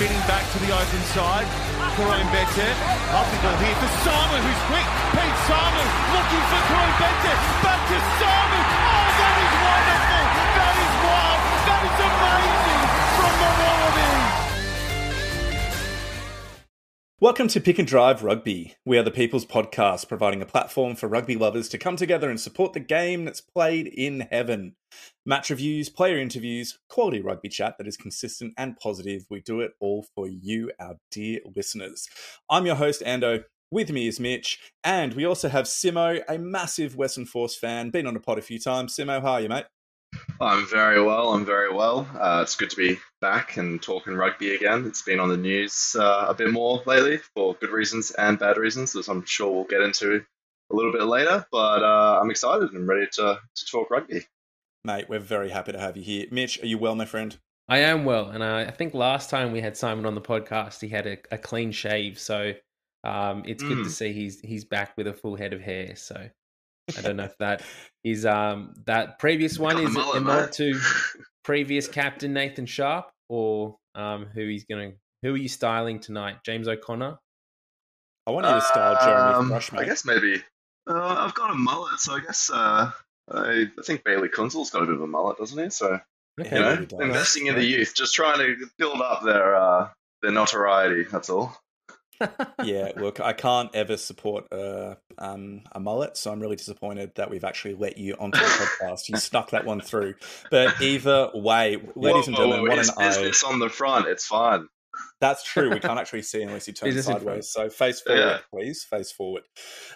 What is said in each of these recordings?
spinning back to the open side. Karim Beckett. Lovely ball here for Simon, who's quick. Pete Simon looking for Karim Beckett. Back to Simon. Welcome to Pick and Drive Rugby. We are the People's Podcast, providing a platform for rugby lovers to come together and support the game that's played in heaven. Match reviews, player interviews, quality rugby chat that is consistent and positive. We do it all for you, our dear listeners. I'm your host, Ando. With me is Mitch, and we also have Simo, a massive Western Force fan, been on the pod a few times. Simo, how are you, mate? I'm very well. I'm very well. Uh, it's good to be back and talking rugby again. It's been on the news uh, a bit more lately for good reasons and bad reasons, as I'm sure we'll get into a little bit later. But uh, I'm excited and ready to, to talk rugby. Mate, we're very happy to have you here. Mitch, are you well, my friend? I am well, and I think last time we had Simon on the podcast, he had a, a clean shave, so um, it's good Mm. to see he's he's back with a full head of hair. So I don't know if that is um that previous one is mullet, nod to previous captain Nathan Sharpe, or um who he's gonna who are you styling tonight? James O'Connor. I want you to style Jeremy Um, Thrush. I guess maybe. Uh, I've got a mullet, so I guess uh, I, I think Bayley Kuenzle's got a bit of a mullet, doesn't he? So Okay. you know, investing in the youth, just trying to build up their uh, their notoriety. That's all. Yeah, look, I can't ever support uh, um, a mullet, so I'm really disappointed that we've actually let you onto the podcast. You stuck that one through. But either way, ladies and Whoa, gentlemen, what it's an eye. on the front. It's fine. That's true. We can't actually see unless you turn Business in front. sideways. So face forward, Yeah. please. Face forward.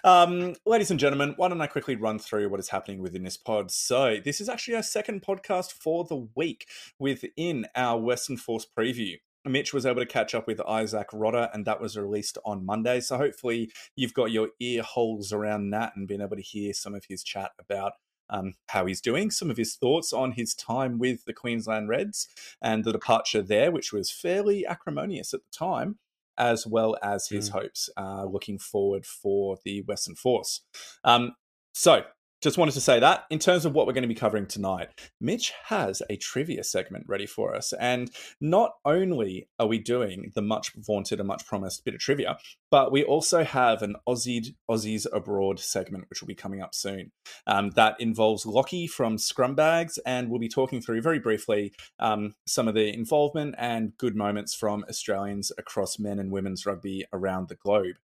Um, ladies and gentlemen, why don't I quickly run through what is happening within this pod? So this is actually our second podcast for the week within our Western Force preview. Mitch was able to catch up with Izack Rodda, and that was released on Monday. So hopefully you've got your ear holes around that and been able to hear some of his chat about um, how he's doing, some of his thoughts on his time with the Queensland Reds and the departure there, which was fairly acrimonious at the time, as well as his hopes uh, looking forward for the Western Force. Um, so, just wanted to say that. In terms of what we're going to be covering tonight, Mitch has a trivia segment ready for us. And not only are we doing the much vaunted and much promised bit of trivia, but we also have an Aussie, Aussies Abroad segment, which will be coming up soon. Um, that involves Lockie from Scrumbags, and we'll be talking through very briefly um, some of the involvement and good moments from Australians across men and women's rugby around the globe.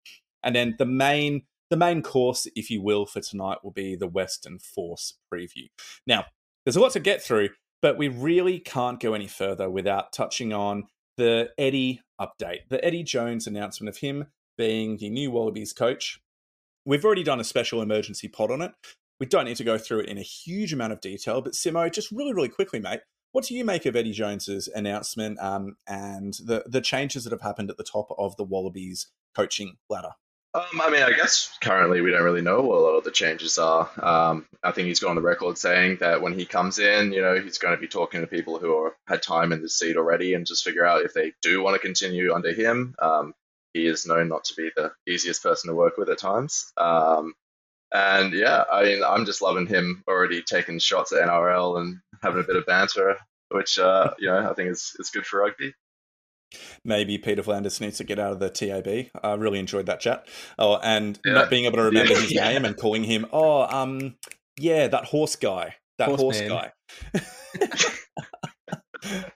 And then the main the main course, if you will, for tonight will be the Western Force preview. Now, there's a lot to get through, but we really can't go any further without touching on the Eddie update, the Eddie Jones announcement of him being the new Wallabies coach. We've already done a special emergency pod on it. We don't need to go through it in a huge amount of detail, but Simo, just really, really quickly, mate, what do you make of Eddie Jones's announcement um, and the the changes that have happened at the top of the Wallabies coaching ladder? Um, I mean, I guess currently we don't really know what a lot of the changes are. Um, I think he's gone on the record saying that when he comes in, you know, he's going to be talking to people who are, had time in the seat already and just figure out if they do want to continue under him. Um, he is known not to be the easiest person to work with at times. Um, and yeah, I mean, I'm just loving him already taking shots at NRL and having a bit of banter, which uh, you know I think is is good for rugby. Maybe Peter V'landys needs to get out of the TAB. I really enjoyed that chat. Oh, and Yeah. not being able to remember Yeah. his name and calling him, oh, um, yeah, that horse guy, that horse Horseman. guy.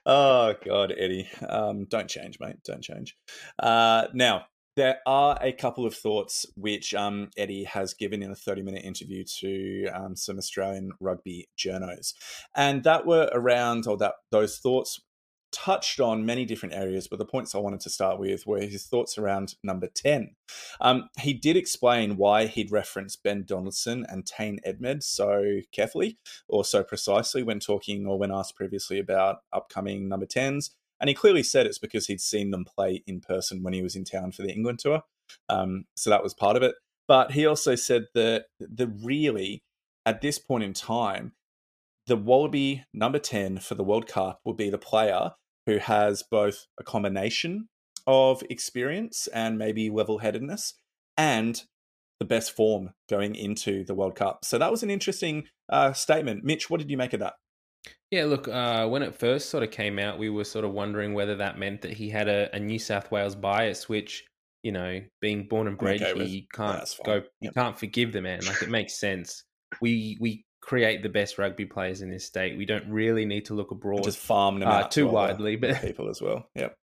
oh God, Eddie, um, don't change, mate, don't change. Uh, now. There are a couple of thoughts which um, Eddie has given in a 30 minute interview to um, some Australian rugby journos. And that were around, or that those thoughts touched on many different areas, but the points I wanted to start with were his thoughts around number 10. Um, he did explain why he'd referenced Ben Donaldson and Tane Edmed so carefully or so precisely when talking or when asked previously about upcoming number 10s. And he clearly said it's because he'd seen them play in person when he was in town for the England tour. Um, so that was part of it. But he also said that the really, at this point in time, the Wallaby number 10 for the World Cup will be the player who has both a combination of experience and maybe level headedness and the best form going into the World Cup. So that was an interesting uh, statement. Mitch, what did you make of that? Yeah, look, uh, when it first sort of came out, we were sort of wondering whether that meant that he had a, a New South Wales bias, which you know, being born and bred, okay you can't fine. go, Yep. can't forgive the man. Like it makes sense. We we create the best rugby players in this state. We don't really need to look abroad. Just farm them uh, out too to widely, but- people as well. Yep.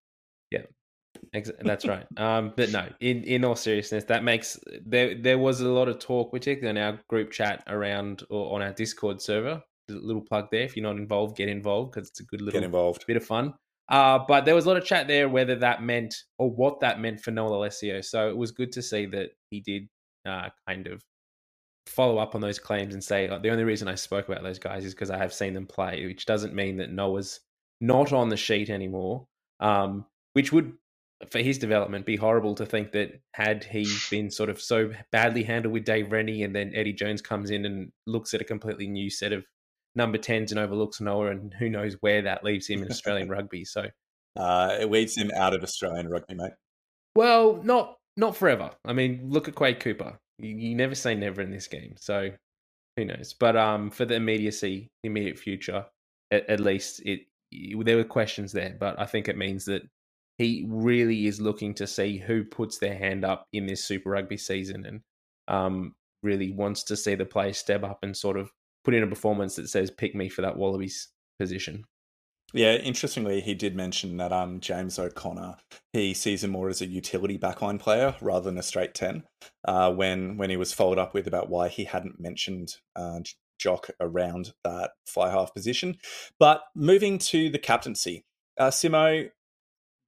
Ex- That's right. Um, but no, in, in all seriousness, that makes there there was a lot of talk, particularly in our group chat around or on our Discord server. A little plug there. If you're not involved, get involved because it's a good little Get involved. bit of fun. Uh, but there was a lot of chat there whether that meant or what that meant for Noah Lolesio. So it was good to see that he did uh, kind of follow up on those claims and say "Oh, the only reason I spoke about those guys is because I have seen them play, which doesn't mean that Noah's not on the sheet anymore. Um, which would, for his development, be horrible to think that had he been sort of so badly handled with Dave Rennie and then Eddie Jones comes in and looks at a completely new set of number 10s and overlooks Noah, and who knows where that leaves him in Australian rugby. So, Uh, it weeds him out of Australian rugby, mate. well, not not forever. I mean, look at Quade Cooper. You, never say never in this game. So, who knows? But um, for the immediacy, immediate future, at, at least it, there were questions there. But I think it means that he really is looking to see who puts their hand up in this Super Rugby season, and um, really wants to see the players step up and sort of put in a performance that says, "Pick me for that Wallabies position." Yeah, interestingly, he did mention that um James O'Connor he sees him more as a utility backline player rather than a straight ten. Uh, when when he was followed up with about why he hadn't mentioned uh, Jock around that fly half position, but moving to the captaincy, uh, Simo.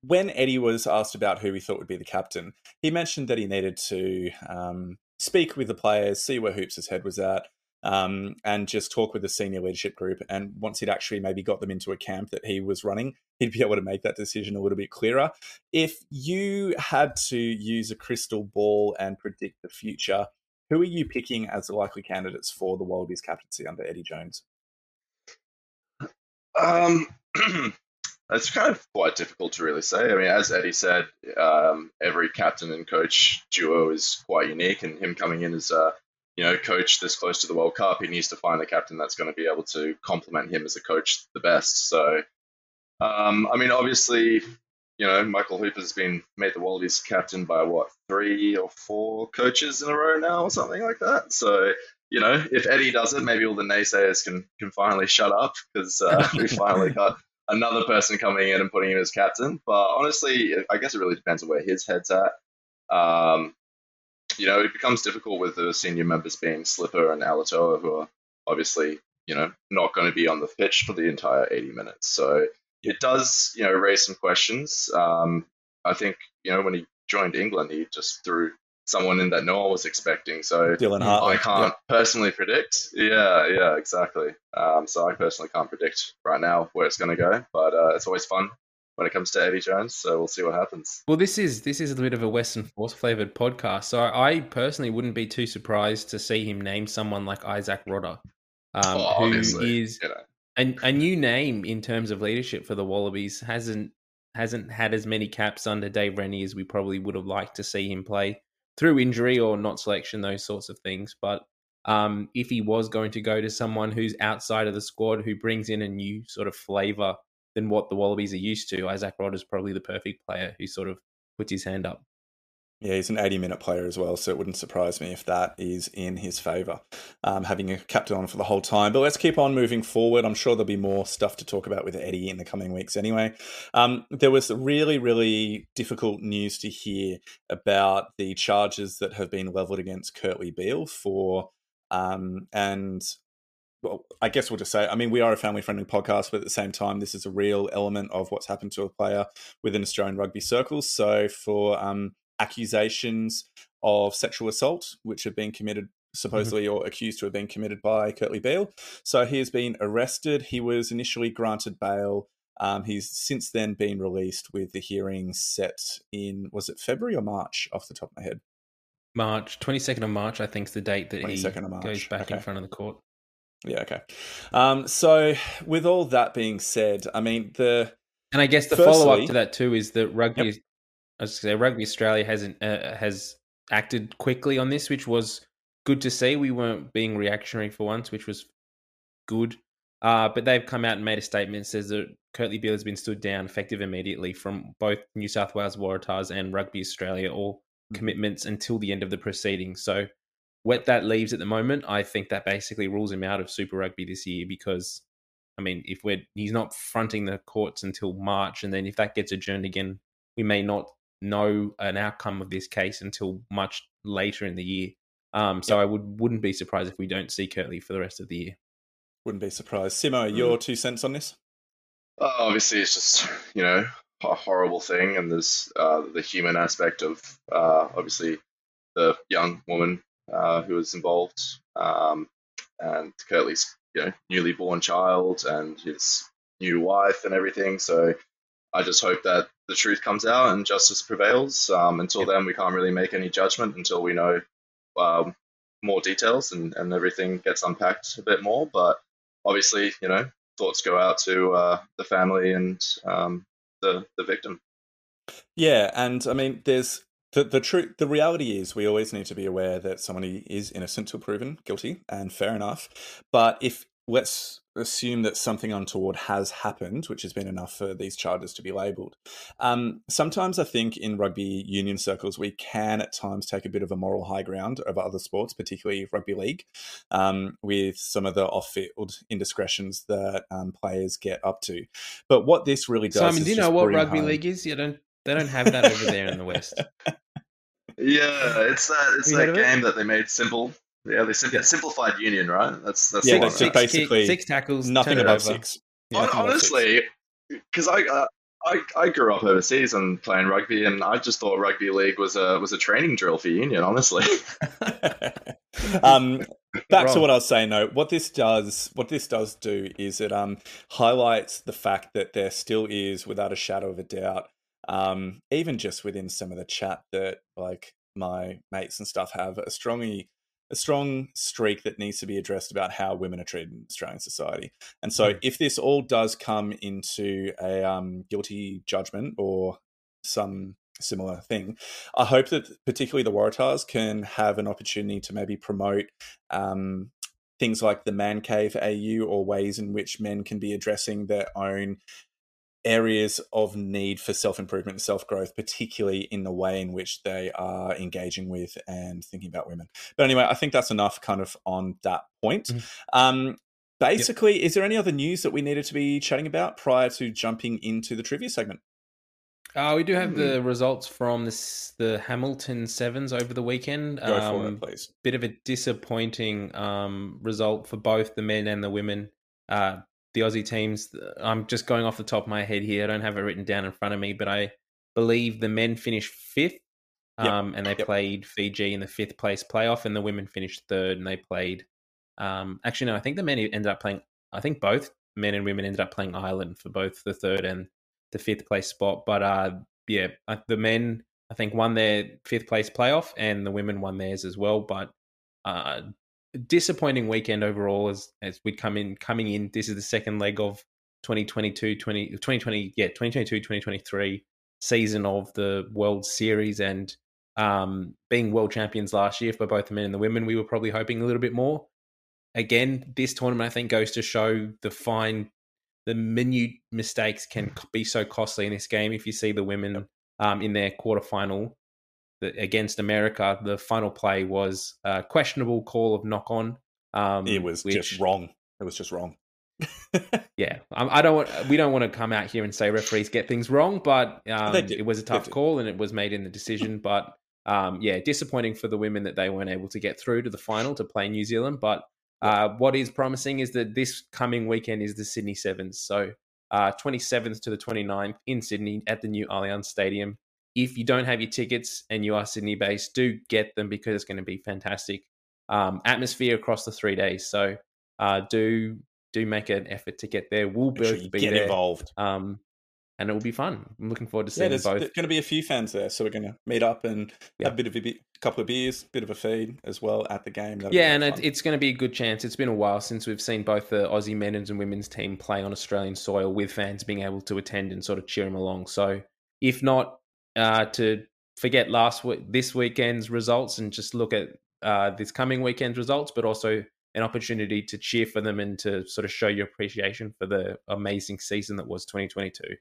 When Eddie was asked about who he thought would be the captain, he mentioned that he needed to um, speak with the players, see where Hoops' head was at, um, and just talk with the senior leadership group. And once he'd actually maybe got them into a camp that he was running, he'd be able to make that decision a little bit clearer. If you had to use a crystal ball and predict the future, who are you picking as the likely candidates for the Wallabies captaincy under Eddie Jones? Um, it's kind of quite difficult to really say. I mean, as Eddie said, um, every captain and coach duo is quite unique, and him coming in as a you know coach this close to the World Cup, he needs to find the captain that's going to be able to complement him as a coach the best. So, um, I mean, obviously, you know, Michael Hooper's been made the Wallabies captain by what three or four coaches in a row now, or something like that. So. You know, if Eddie does it, maybe all the naysayers can can finally shut up because uh, we finally got another person coming in and putting him as captain. But honestly, I guess it really depends on where his head's at. Um, you know, it becomes difficult with the senior members being Slipper and Alaalatoa, who are obviously, you know, not going to be on the pitch for the entire 80 minutes. So it does, you know, raise some questions. Um, I think, you know, when he joined England, he just threw someone in that no one was expecting. So Dylan Hartley. I can't personally predict. Yeah, yeah, exactly. Um, so I personally can't predict right now where it's going to go, but uh, it's always fun when it comes to Eddie Jones. So we'll see what happens. Well, this is this is a bit of a Western Force flavored podcast, so I personally wouldn't be too surprised to see him name someone like Izack Rodda, um, Oh, who is You know, a, a new name in terms of leadership for the Wallabies. hasn't hasn't had as many caps under Dave Rennie as we probably would have liked to see him play through injury or not selection, those sorts of things. But um, if he was going to go to someone who's outside of the squad who brings in a new sort of flavour than what the Wallabies are used to, Izack Rodda is probably the perfect player who sort of puts his hand up. Yeah, he's an 80 minute player as well, so it wouldn't surprise me if that is in his favour, um, having a captain on for the whole time. But let's keep on moving forward. I'm sure there'll be more stuff to talk about with Eddie in the coming weeks anyway. Um, there was really, really difficult news to hear about the charges that have been levelled against Kurtley Beale for, um, and well, I guess we'll just say, I mean, we are a family friendly podcast, but at the same time, this is a real element of what's happened to a player within Australian rugby circles. So for um, accusations of sexual assault, which have been committed supposedly or accused to have been committed by Kurtley Beale. So he has been arrested. He was initially granted bail. Um, he's since then been released with the hearing set in, was it February or March off the top of my head? March, 22nd of March, I think, is the date that he goes back in front of the court. Yeah, okay. Um, so with all that being said, I mean, the And I guess the follow up to that too is that rugby, Yep. I was say, Rugby Australia hasn't uh, has acted quickly on this, which was good to see. We weren't being reactionary for once, which was good. Uh, but they've come out and made a statement says that Kurtley Beale has been stood down effective immediately from both New South Wales Waratahs and Rugby Australia, all Mhm. commitments until the end of the proceedings. So, what that leaves at the moment, I think that basically rules him out of Super Rugby this year because, I mean, if we're he's not fronting the courts until March, and then if that gets adjourned again, we may not know an outcome of this case until much later in the year. Um, so I would wouldn't be surprised if we don't see Kurtley for the rest of the year. Wouldn't be surprised. Simo, Mm. your two cents on this? Uh, obviously, it's just you know a horrible thing, and there's uh, the human aspect of uh, obviously the young woman uh, who was involved, um, and Kurtley's you know newly born child and his new wife and everything. So I just hope that the truth comes out and justice prevails. Um, until then, we can't really make any judgment until we know um, more details and, and everything gets unpacked a bit more. But obviously, you know, thoughts go out to uh, the family and um, the the victim. Yeah, and I mean, there's the the truth. The reality is, we always need to be aware that somebody is innocent till proven guilty, and fair enough. But if let's assume that something untoward has happened, which has been enough for these charges to be labelled. Um, sometimes I think in rugby union circles we can at times take a bit of a moral high ground over other sports, particularly rugby league, um, with some of the off-field indiscretions that um, players get up to. But what this really does, Simon, is do you know what rugby home- league is? You don't. They don't have that over there in the West. Yeah, it's that it's You that of it? game that they made simple. Yeah, they sim- Yeah. simplified union, right? That's that's Yeah, the that's one, it. right? six, kick- basically six tackles, Nothing turn above over. six. Hon- Nothing honestly, because I, uh, I I grew up overseas and playing rugby, and I just thought rugby league was a was a training drill for union. Honestly, um, back to what I was saying though, what this does, what this does do is it um highlights the fact that there still is, without a shadow of a doubt, um, even just within some of the chat that like my mates and stuff have a strongly a strong streak that needs to be addressed about how women are treated in Australian society. And so, Mm. if this all does come into a um, guilty judgment or some similar thing, I hope that particularly the Waratahs can have an opportunity to maybe promote um, things like the Man Cave AU or ways in which men can be addressing their own areas of need for self improvement and self growth, particularly in the way in which they are engaging with and thinking about women. But anyway, I think that's enough kind of on that point. Mhm. Um, basically, is there any other news that we needed to be chatting about prior to jumping into the trivia segment? Uh, we do have the results from this, the Hamilton Sevens over the weekend. Go for Um, it, please. bit of a disappointing um, result for both the men and the women. Uh, the Aussie teams, I'm just going off the top of my head here. I don't have it written down in front of me, but I believe the men finished fifth Yep. um, and they Yep. played Fiji in the fifth place playoff, and the women finished third and they played. Um, actually, no, I think the men ended up playing, I think both men and women ended up playing Ireland for both the third and the fifth place spot. But uh, yeah, uh, the men, I think, won their fifth place playoff and the women won theirs as well. But uh, disappointing weekend overall as as we come in coming in. This is the second leg of 2022 20, 2020 yeah 2022 2023 season of the world series and um being world champions last year for both the men and the women we were probably hoping a little bit more. Again this tournament i think goes to show the fine the minute mistakes can be so costly in this game if you see the women um in their quarterfinal against America, the final play was a questionable call of knock on. Um, it was which, just wrong. It was just wrong. Yeah, um, I don't. Want, we don't want to come out here and say referees get things wrong, but um, it was a tough call and it was made in the decision. But um, yeah, disappointing for the women that they weren't able to get through to the final to play New Zealand. But uh, what is promising is that this coming weekend is the Sydney Sevens. So uh, 27th to the 29th in Sydney at the new Allianz Stadium. If you don't have your tickets and you are Sydney based, do get them because it's going to be fantastic um, atmosphere across the three days. So uh, do do make an effort to get there. We'll Make sure both be get there, involved. um, and it will be fun. I'm looking forward to Yeah, seeing there's, both. going to be a few fans there, so we're going to meet up and Yeah. have a bit of a be- couple of beers, bit of a feed as well at the game. That'll Yeah, and it, it's going to be a good chance. It's been a while since we've seen both the Aussie men's and women's team play on Australian soil with fans being able to attend and sort of cheer them along. So, if not uh, to forget last week, this weekend's results, and just look at uh, this coming weekend's results, but also an opportunity to cheer for them and to sort of show your appreciation for the amazing season that was 2022.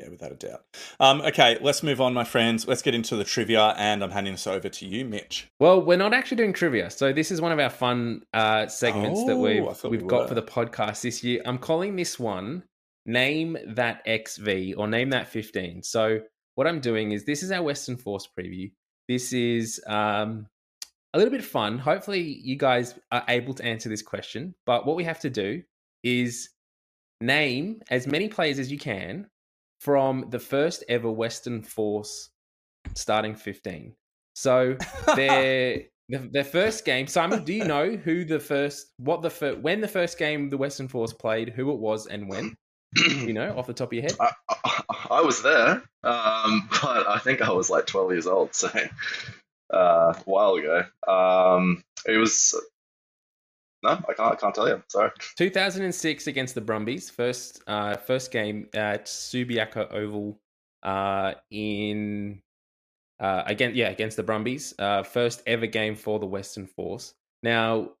Yeah, without a doubt. Um, okay, let's move on, my friends. Let's get into the trivia, and I'm handing this over to you, Mitch. Well, we're not actually doing trivia, so this is one of our fun uh, segments that Oh, we've we've we got for the podcast this year. I'm calling this one "Name That XV" or "Name That 15." So what I'm doing is this is our Western Force preview. This is um, a little bit fun. Hopefully, you guys are able to answer this question. But what we have to do is name as many players as you can from the first ever Western Force starting 15. So their their first game. Simon, do you know who the first what the fir- when the first game the Western Force played, who it was, and when? You know off the top of your head? I, I, I was there, um, but I think I was like 12 years old, so uh, a while ago. Um, it was no, I can't, I can't tell you. Sorry. 2006 against the Brumbies, first uh, first game at Subiaco Oval uh, in uh, again yeah against the Brumbies, uh, first ever game for the Western Force. Now,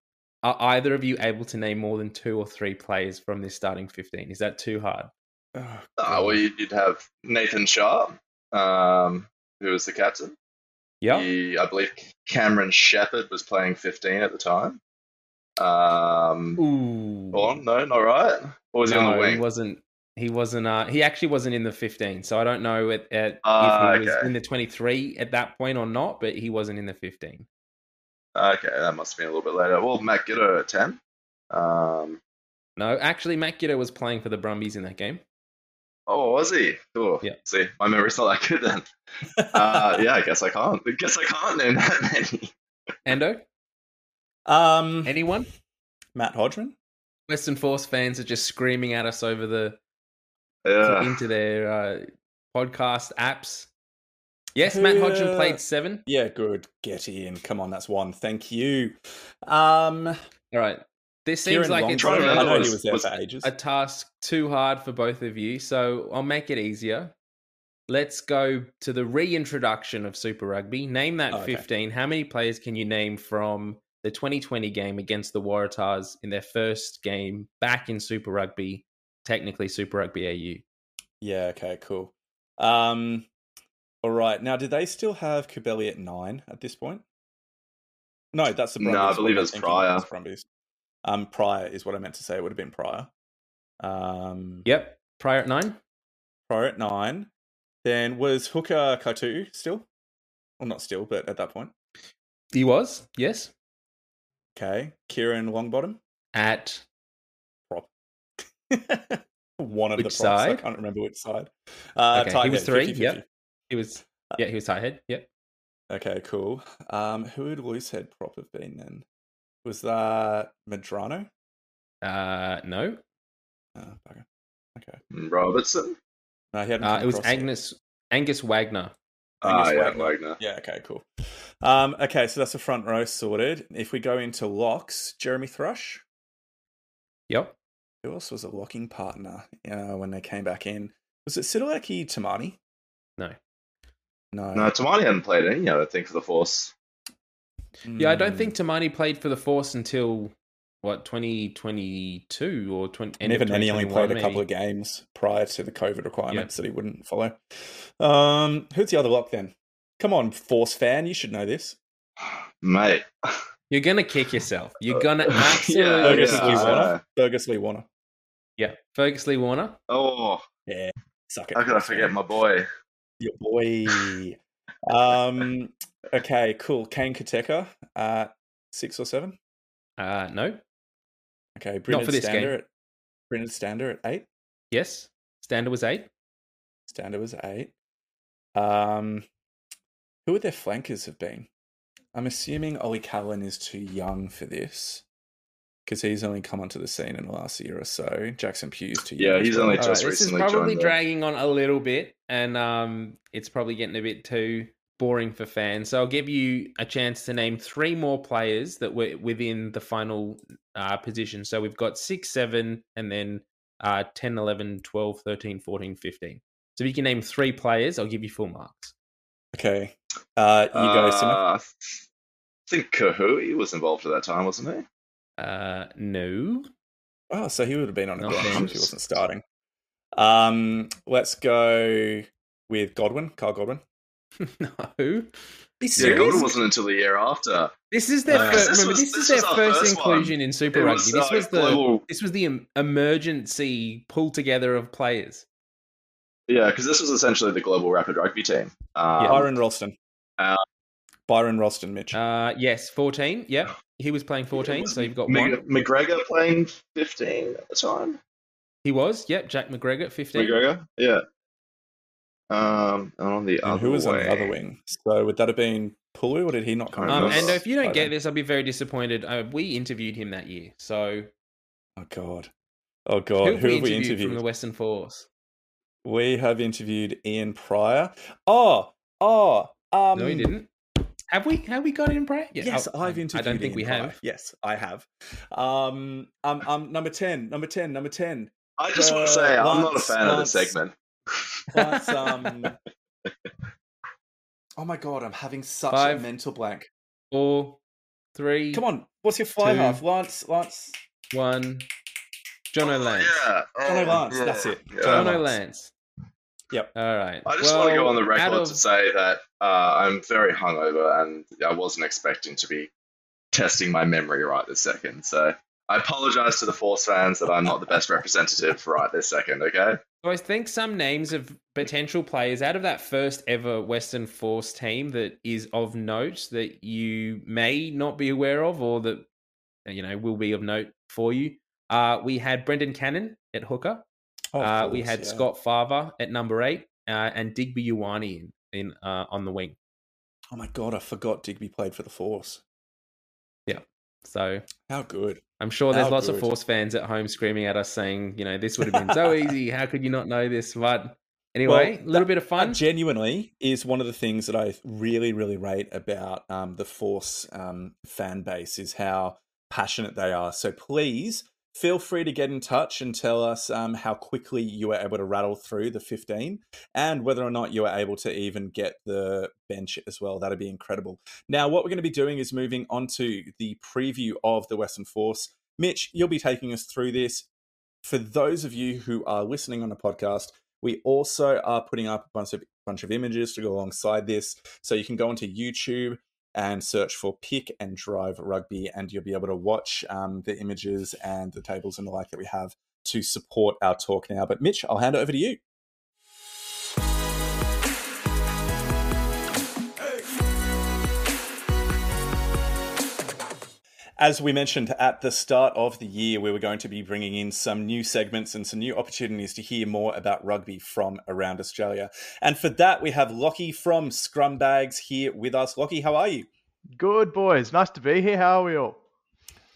are either of you able to name more than two or three players from this starting 15? Is that too hard? Oh, Uh, well, you'd you'd have Nathan Sharpe, um, who was the captain. Yeah. He, I believe Cameron Shepherd was playing 15 at the time. Um, Ooh. oh, no, not right. Or was he on no, the he wing? wasn't. He wasn't. Uh, he actually wasn't in the 15. So I don't know at, at Ah, if he was okay. in the 23 at that point or not. But he wasn't in the 15. Okay, that must have been a little bit later. Well, Matt Giteau at 10. Um, No, actually, Matt Giteau was playing for the Brumbies in that game. oh, was he? Cool. Yeah. See, my memory's not that good then. Uh, yeah, I guess I can't. I guess I can't name that many. Ando, um, anyone? Matt Hodgson. Western Force fans are just screaming at us over the Yeah. into their uh, podcast apps. Yes, Matt Hodgson played seven. Yeah, good. Get in. Come on, that's one. Thank you. Um, All right. This seems Kieran like Long- it's trying to remember a, was was- ages. a task too hard for both of you, so I'll make it easier. Let's go to the reintroduction of Super Rugby. Name that Oh, okay. 15. How many players can you name from the 2020 game against the Waratahs in their first game back in Super Rugby, technically Super Rugby AU? Yeah. Okay. Cool. Um. All right. Now, did they still have Kubeli at nine at this point? No, that's the No, I believe it's thinking? Prior. It's Brumbies. Um, Prior is what I meant to say. It would have been Prior. Um, Yep. Prior at nine? Prior at nine. Then was Hooker Kaitu'u still? Well, not still, but at that point. He was, yes. Okay. Kieran Longbottom. At Prop. One of Which the props. I can't remember which side. Uh, Okay, he tight was three, 50-50. yep. He was yeah, he was tight head. Yep. Okay, cool. Um, who would Loosehead prop have been then? Was that Medrano? Uh no. Oh, bugger. Okay. Robertson. No, he hadn't. Uh, it was across yet. Angus Angus Wagner. Ah, Angus yeah, Wagner. Wagner. Yeah. Okay. Cool. Um, okay, so that's the front row sorted. If we go into locks, Jeremy Thrush. Yep. Who else was a locking partner uh, when they came back in? Was it Sitaleki Timani? No. No. No, Timani hadn't played any, other don't for the Force. Yeah, I don't Hmm. think Timani played for the Force until what 2022 or 20 And even then, he only played a couple of games prior to the COVID requirements that he wouldn't follow. Um, who's the other lock then? Come on, Force fan, you should know this. Mate. You're gonna kick yourself. You're gonna Yeah, absolutely Fergus kick Lee. Warner. Fergus Lee Warner. Yeah, Fergus Lee Warner. Oh, Yeah, suck it. how could I forget my boy? Your boy? um, okay, cool. Kane Koteka at six or seven. Uh, no. Okay, Brynard for game. Stander at Brynard Stander at eight. Yes. Stander was eight. Stander was eight. Um, who would their flankers have been? I'm assuming Ollie Callan is too young for this because he's only come onto the scene in the last year or so. Jackson Pugh's too Yeah, he's only just right, this is probably dragging on a little bit, and um, it's probably getting a bit too boring for fans. So I'll give you a chance to name three more players that were within the final uh, position. So we've got six, seven, and then uh, 10, 11, 12, 13, 14, 15. So if you can name three players, I'll give you full marks. Okay, uh, you go, Uh, I think Kahui was involved at that time, wasn't he? Uh, no. Oh, so he would have been on a No bench if he wasn't starting. Um, let's go with Godwin, Kyle Godwin. no. Be Yeah, serious? Golden wasn't until the year after. This is their Uh, first. this remember, was- this, this is their was our first, first one. inclusion in Super It Rugby. was, this uh, was the global- this was the emergency pull together of players. Yeah, because this was essentially the global rapid rugby team. Um, Byron Ralston. uh, Byron Ralston Mitch. Uh, yes, fourteen. Yep, he was playing fourteen, so you've got one. McGregor playing 15 at the time. He was. Yep, Jack McGregor, fifteen. McGregor, yeah. Um, and on the and other who was on the other wing? So would that have been Pulu, or did he not come? Um, and if you don't by get then? this, I'll be very disappointed. Uh, we interviewed him that year, so oh god, oh god, who, have we have we interviewed, interviewed? from the Western Force? We have interviewed Ian Prior. Oh, oh, um, no, he didn't. Have we? Have we got in Brad? Yeah, yes, I- I've interviewed. I don't think Ian we Prior. have. Yes, I have. Um, um, um, number ten, number ten, number ten. I just want Uh, to say I'm not a fan Lance- of the segment. Lance, um, oh my god, I'm having such Five. a mental blank. Four, three, Come on, what's your fly Two. half, Lance? Lance, one. John Oh, O'Lance. Yeah. John Oh, O'Lance, yeah. that's it. Yeah. John Lance. O'Lance. Yep. All right. I just want to go on the record out to say that uh, I'm very hungover and I wasn't expecting to be testing my memory right this second. So I apologize to the Force fans that I'm not the best representative right this second, okay? So I think some names of potential players out of that first ever Western Force team that is of note that you may not be aware of or that you know will be of note for you. Uh, we had Brendan Cannan at hooker. Oh, uh, we had yeah. Scott Fava at number eight, uh, and Digby Ioane in, in uh, on the wing. Oh my god, I forgot Digby played for the Force. Yeah. So How good. I'm sure there's How lots of. Force fans at home screaming at us saying, you know, this would have been so easy. How could you not know this? But anyway, Well, a little bit of fun. Genuinely is one of the things that I really, really rate about um, the Force um, fan base is how passionate they are. So please feel free to get in touch and tell us um, how quickly you were able to rattle through the 15 and whether or not you were able to even get the bench as well. That'd be incredible. Now, what we're going to be doing is moving on to the preview of the Western Force. Mitch, you'll be taking us through this. For those of you who are listening on the podcast, we also are putting up a bunch of bunch of images to go alongside this, so you can go onto YouTube and search for Pick and Drive Rugby, and you'll be able to watch um, the images and the tables and the like that we have to support our talk now. But Mitch, I'll hand it over to you. As we mentioned at the start of the year, we were going to be bringing in some new segments and some new opportunities to hear more about rugby from around Australia. And for that, we have Lockie from Scrum Bags here with us. Lockie, how are you? Good boys, nice to be here. How are we all?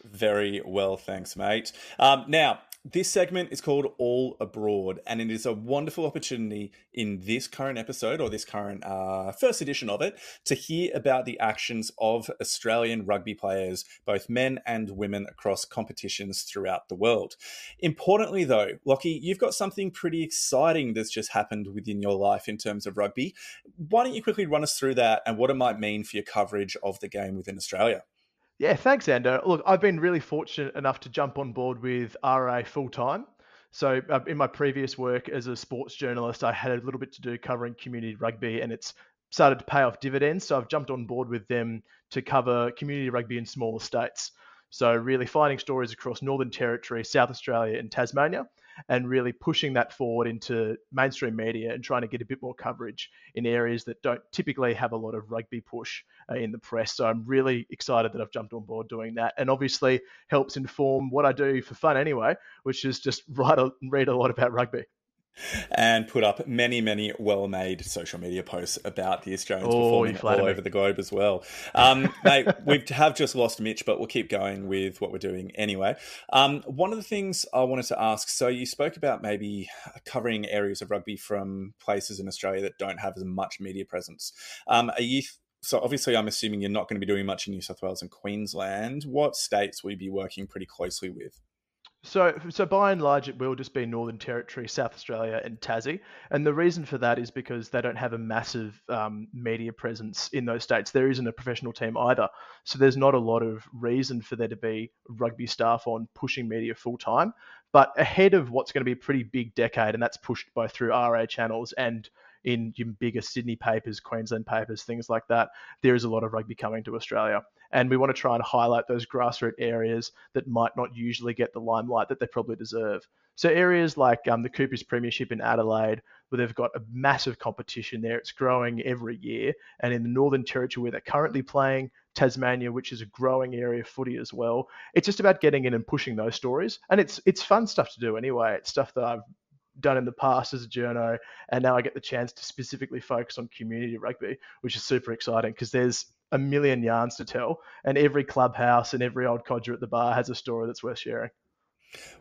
Very well, thanks, mate. Um, now, this segment is called All Abroad, and it is a wonderful opportunity in this current episode or this current uh, first edition of it to hear about the actions of Australian rugby players, both men and women, across competitions throughout the world. Importantly, though, Lockie, you've got something pretty exciting that's just happened within your life in terms of rugby. Why don't you quickly run us through that and what it might mean for your coverage of the game within Australia? Yeah, thanks, Ando. Look, I've been really fortunate enough to jump on board with RA full time. So, uh, in my previous work as a sports journalist, I had a little bit to do covering community rugby, and it's started to pay off dividends. So, I've jumped on board with them to cover community rugby in smaller states. So, really finding stories across Northern Territory, South Australia, and Tasmania, and really pushing that forward into mainstream media and trying to get a bit more coverage in areas that don't typically have a lot of rugby push uh, in the press. So I'm really excited that I've jumped on board doing that, and obviously helps inform what I do for fun anyway, which is just write a, read a lot about rugby. And put up many, many well-made social media posts about the Australians Oh, performing all me. over the globe as well. Um, mate, we have just lost Mitch, but we'll keep going with what we're doing anyway. Um, one of the things I wanted to ask, so you spoke about maybe covering areas of rugby from places in Australia that don't have as much media presence. Um, are you? So obviously, I'm assuming you're not going to be doing much in New South Wales and Queensland. What states will you be working pretty closely with? So, so by and large, it will just be Northern Territory, South Australia, and Tassie. And the reason for that is because they don't have a massive um, media presence in those states. There isn't a professional team either, so there's not a lot of reason for there to be rugby staff on pushing media full time. But ahead of what's going to be a pretty big decade, and that's pushed both through RA channels and in your bigger Sydney papers, Queensland papers, things like that, there is a lot of rugby coming to Australia and we want to try and highlight those grassroots areas that might not usually get the limelight that they probably deserve. So areas like um, the Coopers Premiership in Adelaide, where they've got a massive competition there, it's growing every year, and in the Northern Territory where they're currently playing, Tasmania, which is a growing area of footy as well. It's just about getting in and pushing those stories, and it's it's fun stuff to do anyway. It's stuff that I've done in the past as a journo, and now I get the chance to specifically focus on community rugby, which is super exciting because there's a million yarns to tell, and every clubhouse and every old codger at the bar has a story that's worth sharing.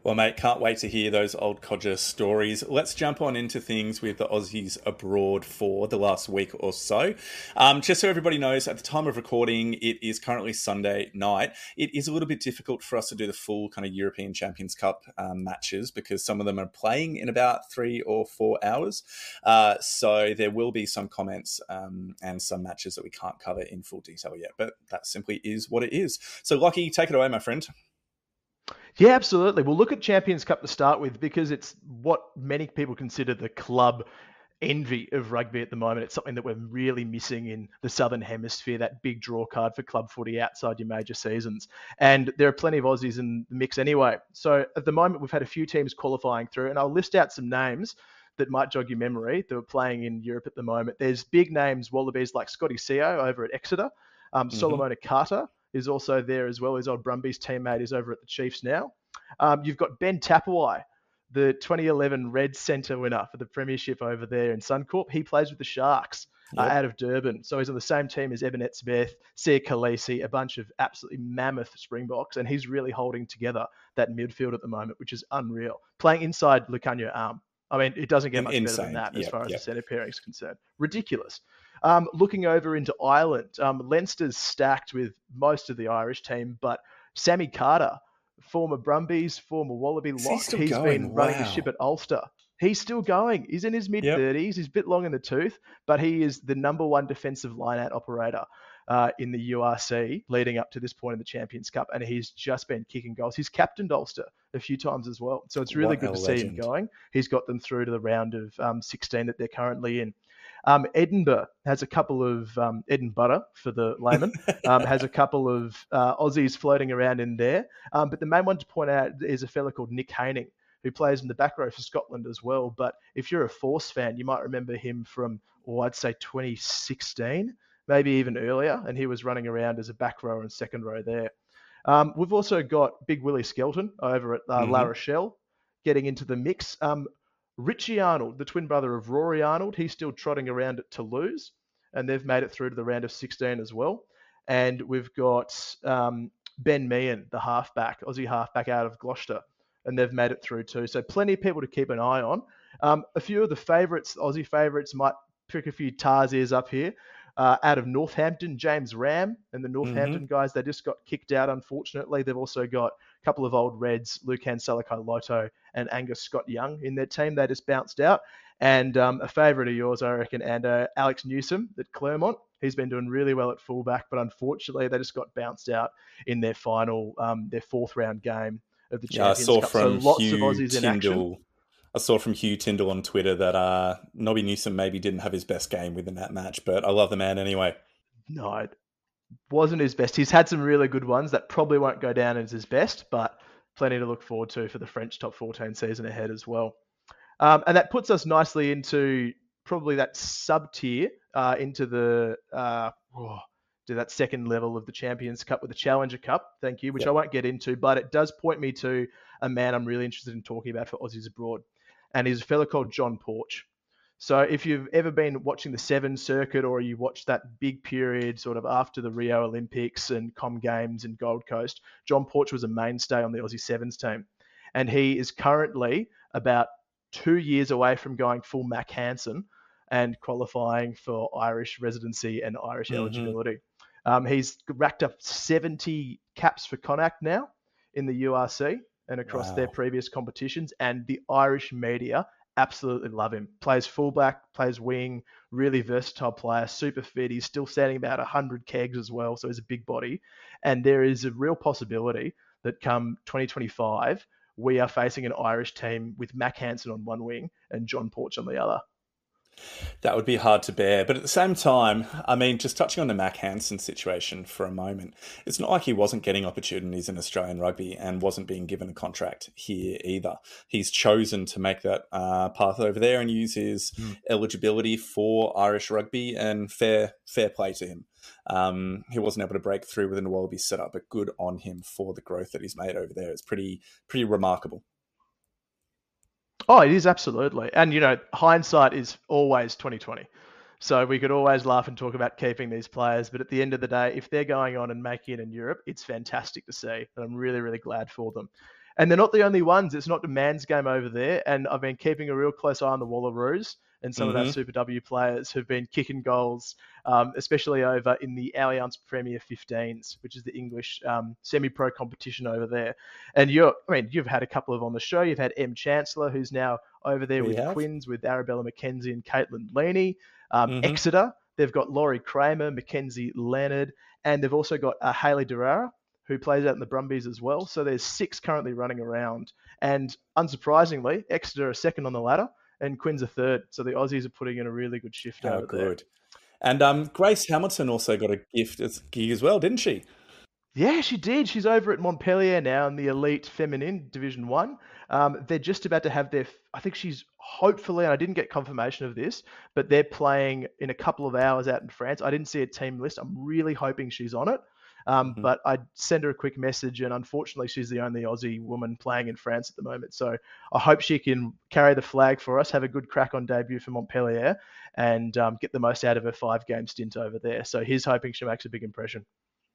Well, mate, can't wait to hear those old codger stories. Let's jump on into things with the Aussies abroad for the last week or so. Um, just so everybody knows, at the time of recording, it is currently Sunday night. It is a little bit difficult for us to do the full kind of European Champions Cup um, matches because some of them are playing in about three or four hours. Uh, so there will be some comments um, and some matches that we can't cover in full detail yet, but that simply is what it is. So, Lockie, take it away, my friend. Yeah, absolutely. We'll look at Champions Cup to start with because it's what many people consider the club envy of rugby at the moment. It's something that we're really missing in the Southern Hemisphere, that big draw card for club footy outside your major seasons. And there are plenty of Aussies in the mix anyway. So at the moment, we've had a few teams qualifying through, and I'll list out some names that might jog your memory that are playing in Europe at the moment. There's big names, Wallabies like Scotty Sio over at Exeter, um, mm-hmm. Solomone Kata is also there as well. His old Brumbies teammate is over at the Chiefs now. Um, you've got Ben Tapuai, the 2011 Red Centre winner for the Premiership over there in Suncorp. He plays with the Sharks. Uh, yep. Uh, out of Durban. So he's on the same team as Eben Smith, Siya Kolisi, a bunch of absolutely mammoth Springboks, and he's really holding together that midfield at the moment, which is unreal. Playing inside Lukhanyo Am. I mean, it doesn't get much Insane. better than that yep, as far as yep. the centre pairing is concerned. Ridiculous. Um, looking over into Ireland, um, Leinster's stacked with most of the Irish team, but Sammy Carter, former Brumbies, former Wallaby lock, he he's going? been running the ship at Ulster. He's still going. He's in his mid 30s. Yep. He's a bit long in the tooth, but he is the number one defensive line-out operator uh, in the URC leading up to this point in the Champions Cup, and he's just been kicking goals. He's captained Ulster a few times as well, so it's really what good to legend. see him going. He's got them through to the round of um, 16 that they're currently in. Um, Edinburgh has a couple of um, Edinburgh for the layman um, has a couple of uh, Aussies floating around in there. Um, but the main one to point out is a fellow called Nick Haining, who plays in the back row for Scotland as well. But if you're a Force fan, you might remember him from, oh, I'd say 2016, maybe even earlier, and he was running around as a back row and second row there. Um, we've also got Big Willie Skelton over at uh, mm-hmm. La Rochelle getting into the mix. Um, Richie Arnold, the twin brother of Rory Arnold, he's still trotting around at Toulouse, and they've made it through to the round of 16 as well. And we've got um, Ben Meehan, the halfback, Aussie halfback out of Gloucester, and they've made it through too. So plenty of people to keep an eye on. Um, a few of the favourites, Aussie favourites, might pick a few Tars ears up here. Uh, out of Northampton, James Ramm and the Northampton mm-hmm. guys, they just got kicked out, unfortunately. They've also got a couple of old Reds, Lukhan Salakaia-Loto and Angus Scott Young in their team. They just bounced out. And um, a favourite of yours, I reckon, and uh, Alex Newsome at Clermont. He's been doing really well at fullback, but unfortunately, they just got bounced out in their final, um, their fourth round game of the Champions yeah, I saw Cup. From so lots Hugh of Aussies Tyndall, in action. I saw from Hugh Tyndall on Twitter that uh, Nobby Newsome maybe didn't have his best game within that match, but I love the man anyway. No, it wasn't his best. He's had some really good ones that probably won't go down as his best, but plenty to look forward to for the French top 14 season ahead as well. Um, and that puts us nicely into probably that sub tier uh, into the uh, oh, to that second level of the Champions Cup with the Challenger Cup. Thank you, which yep. I won't get into, but it does point me to a man I'm really interested in talking about for Aussies abroad, and he's a fellow called John Porch. So if you've ever been watching the Seven Circuit or you watched that big period sort of after the Rio Olympics and Com Games and Gold Coast, John Porch was a mainstay on the Aussie Sevens team. And he is currently about two years away from going full Mac Hansen and qualifying for Irish residency and Irish mm-hmm. eligibility. Um, he's racked up 70 caps for Connacht now in the URC. and across Wow. their previous competitions. And the Irish media absolutely love him. Plays fullback, plays wing, really versatile player, super fit. He's still standing about 100 kegs as well, so he's a big body. And there is a real possibility that come 2025, we are facing an Irish team with Mac Hansen on one wing and John Porch on the other. That would be hard to bear. But at the same time, I mean, just touching on the Mack Hansen situation for a moment, it's not like he wasn't getting opportunities in Australian rugby and wasn't being given a contract here either. He's chosen to make that uh, path over there and use his Mm. eligibility for Irish rugby, and fair fair play to him. Um, he wasn't able to break through within the Wallaby setup, but good on him for the growth that he's made over there. It's pretty pretty remarkable. Oh, it is absolutely. And you know, hindsight is always 2020. So we could always laugh and talk about keeping these players, but at the end of the day, if they're going on and making it in Europe, it's fantastic to see. And I'm really, really glad for them. And they're not the only ones. It's not the man's game over there. And I've been keeping a real close eye on the Wallaroos and some of our. Super W players who've been kicking goals, um, especially over in the Allianz Premier 15s, which is the English um, semi-pro competition over there. And you're, I mean, you've had a couple of on the show. You've had M Chancellor, who's now over there We with have. Quins, with Arabella McKenzie and Caitlin Leaney. Um, Mhm. Exeter, they've got Lori Cramer, Mackenzie Leonard, and they've also got uh, Haley Durara, who plays out in the Brumbies as well. So there's six currently running around. And unsurprisingly, Exeter are second on the ladder and Quins a third. So the Aussies are putting in a really good shift Oh, over there. good. And um, Grace Hamilton also got a gift as gig as well, didn't she? Yeah, she did. She's over at Montpellier now in the elite feminine division one. Um, they're just about to have their. I think she's hopefully, and I didn't get confirmation of this, but they're playing in a couple of hours out in France. I didn't see a team list. I'm really hoping she's on it. Um, Mhm. But I send her a quick message, and unfortunately, she's the only Aussie woman playing in France at the moment. So I hope she can carry the flag for us, have a good crack on debut for Montpellier, and um, get the most out of her five game stint over there. So he's hoping she makes a big impression.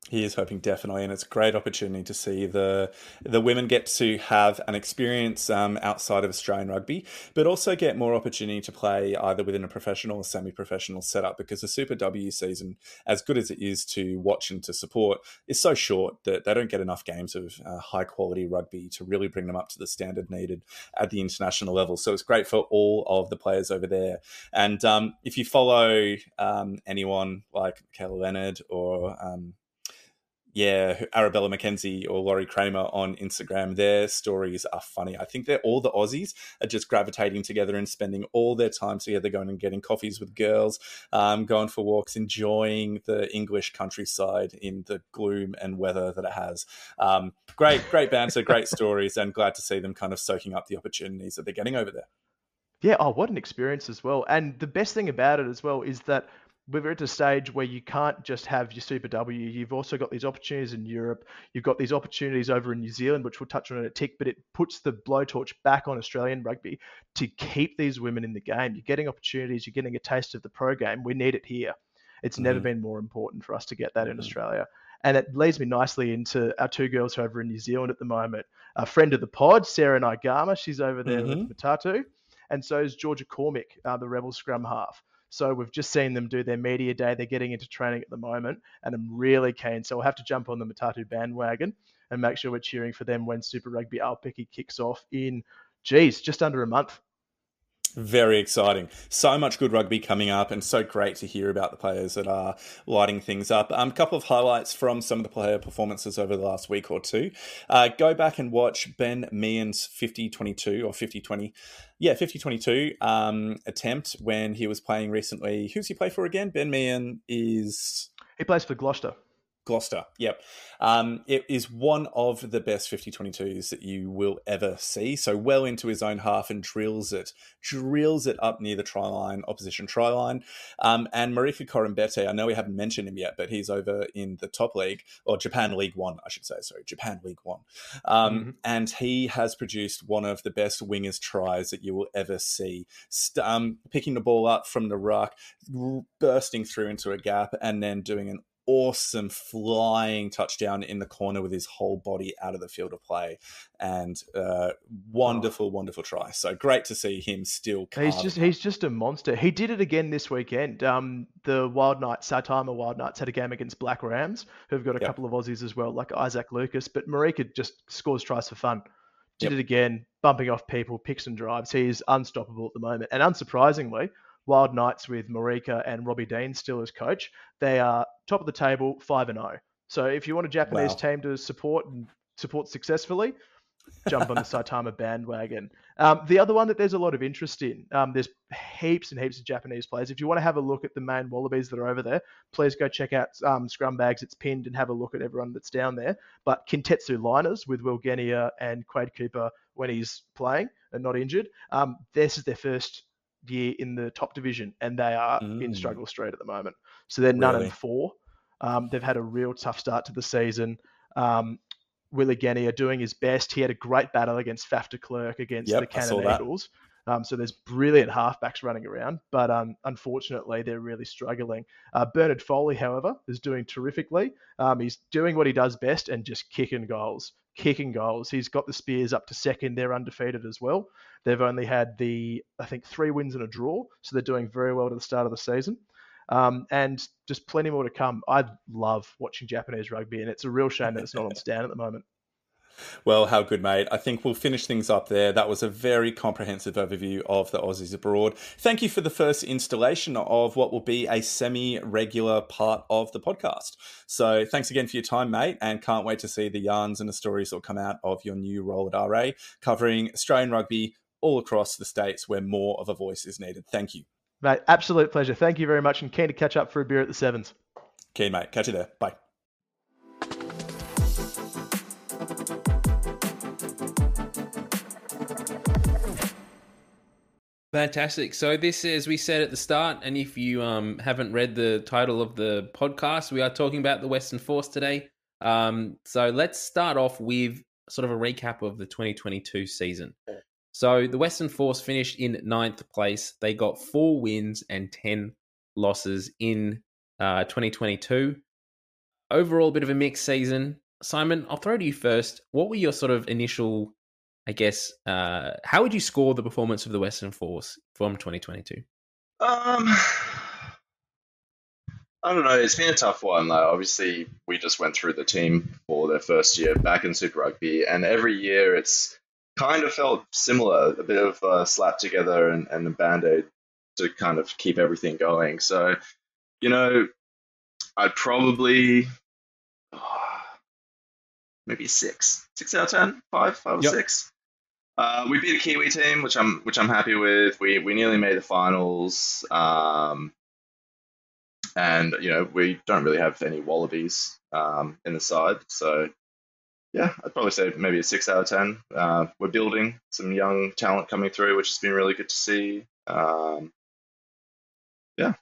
He is hoping definitely, and it's a great opportunity to see the the women get to have an experience um, outside of Australian rugby, but also get more opportunity to play either within a professional or semi-professional setup. Because the Super W season, as good as it is to watch and to support, is so short that they don't get enough games of uh, high quality rugby to really bring them up to the standard needed at the international level. So it's great for all of the players over there. And um, if you follow um, anyone like Michaela Leonard or um, yeah, Arabella McKenzie or Lori Cramer on Instagram. Their stories are funny. I think they're all the Aussies are just gravitating together and spending all their time together, going and getting coffees with girls, um, going for walks, enjoying the English countryside in the gloom and weather that it has. Um, great, great banter, great stories, and glad to see them kind of soaking up the opportunities that they're getting over there. Yeah, oh, what an experience as well. And the best thing about it as well is that we're at a stage where you can't just have your Super W. You've also got these opportunities in Europe. You've got these opportunities over in New Zealand, which we'll touch on in a tick, but it puts the blowtorch back on Australian rugby to keep these women in the game. You're getting opportunities, you're getting a taste of the pro game. We need it here. It's never Mhm. been more important for us to get that in Mhm. Australia. And it leads me nicely into our two girls who are over in New Zealand at the moment. A friend of the pod, Sarah Naigama, she's over there Mhm. with Matatu and so is Georgia Cormick, uh, the Rebel scrum half. So we've just seen them do their media day. They're getting into training at the moment, and I'm really keen. So we'll have to jump on the Matatu bandwagon and make sure we're cheering for them when Super Rugby Aupiki kicks off in, geez, just under a month. Very exciting. So much good rugby coming up, and so great to hear about the players that are lighting things up. A um, couple of highlights from some of the player performances over the last week or two. Uh, go back and watch Ben Meehan's 50 22 or 50 20. Yeah, 50 22 um, attempt when he was playing recently. Who's he play for again? Ben Meehan is. He plays for Gloucester. Gloucester. Yep. Um, it is one of the best 50 22s that you will ever see. So well into his own half and drills it, drills it up near the try line, opposition try line. Um, and Marika Koroibete, I know we haven't mentioned him yet, but he's over in the top league, or Japan League One, I should say. Sorry, Japan League One. Um, Mhm. And he has produced one of the best wingers tries that you will ever see. St- um, picking the ball up from the ruck, r- bursting through into a gap, and then doing an awesome flying touchdown in the corner with his whole body out of the field of play and uh, wonderful wonderful try so great to see him still He's just he's just a monster. He did it again this weekend. Um, the Wild Knights, Saitama Wild Knights, had a game against Black Rams, who've got a Yep. couple of Aussies as well, like Isaac Lucas. But Marika just scores tries for fun. Did Yep. it again, bumping off people, picks and drives. He's unstoppable at the moment. And unsurprisingly, Wild Knights with Marika and Robbie Deans still as coach, they are top of the table, five and zero. So if you want a Japanese Wow. team to support and support successfully, jump on the Saitama bandwagon. Um, the other one that there's a lot of interest in, um, there's heaps and heaps of Japanese players. If you want to have a look at the main Wallabies that are over there, please go check out um, Scrumbags. It's pinned and have a look at everyone that's down there. But Kintetsu Liners with Will Genia and Quade Cooper when he's playing and not injured, um, this is their first year in the top division and they are in Mm. struggle straight at the moment. So they're none Really? and four. Um, they've had a real tough start to the season. Um, Willie Genia doing his best. He had a great battle against Faf de Klerk against Yep, the Cannon. Eagles. Um, so there's brilliant halfbacks running around, but um, unfortunately they're really struggling. Uh, Bernard Foley, however, is doing terrifically. Um, he's doing what he does best and just kicking goals, kicking goals. He's got the Spears up to second. They're undefeated as well. They've only had the I think three wins and a draw, so they're doing very well to the start of the season. Um, and just plenty more to come. I love watching Japanese rugby, and it's a real shame that it's not on Stan at the moment. Well, how good, mate. I think we'll finish things up there. That was a very comprehensive overview of the Aussies abroad. Thank you for the first installation of what will be a semi regular part of the podcast. So, thanks again for your time, mate, and can't wait to see the yarns and the stories that will come out of your new role at RA, covering Australian rugby all across the states where more of a voice is needed. Thank you. Mate, absolute pleasure. Thank you very much, and keen to catch up for a beer at the Sevens. Keen, mate. Catch you there. Bye. Fantastic. So this, as we said at the start, and if you um, haven't read the title of the podcast, we are talking about the Western Force today. Um, so let's start off with sort of a recap of the 2022 season. So the Western Force finished in ninth place. They got four wins and 10 losses in uh, 2022. Overall, a bit of a mixed season. Simon, I'll throw to you first. What were your sort of initial I guess, uh, how would you score the performance of the Western Force from 2022? Um, I don't know. It's been a tough one. Like, obviously, we just went through the team for their first year back in Super Rugby, and every year it's kind of felt similar. A bit of uh, slap together and, and a band aid to kind of keep everything going. So, you know, I'd probably oh, maybe six, six out of ten, five, five or Yep. six. Uh, we beat a Kiwi team, which I'm which I'm happy with. We we nearly made the finals, um, and you know we don't really have any Wallabies um, in the side, so yeah, I'd probably say maybe a six out of ten. Uh, we're building some young talent coming through, which has been really good to see. Um, yeah.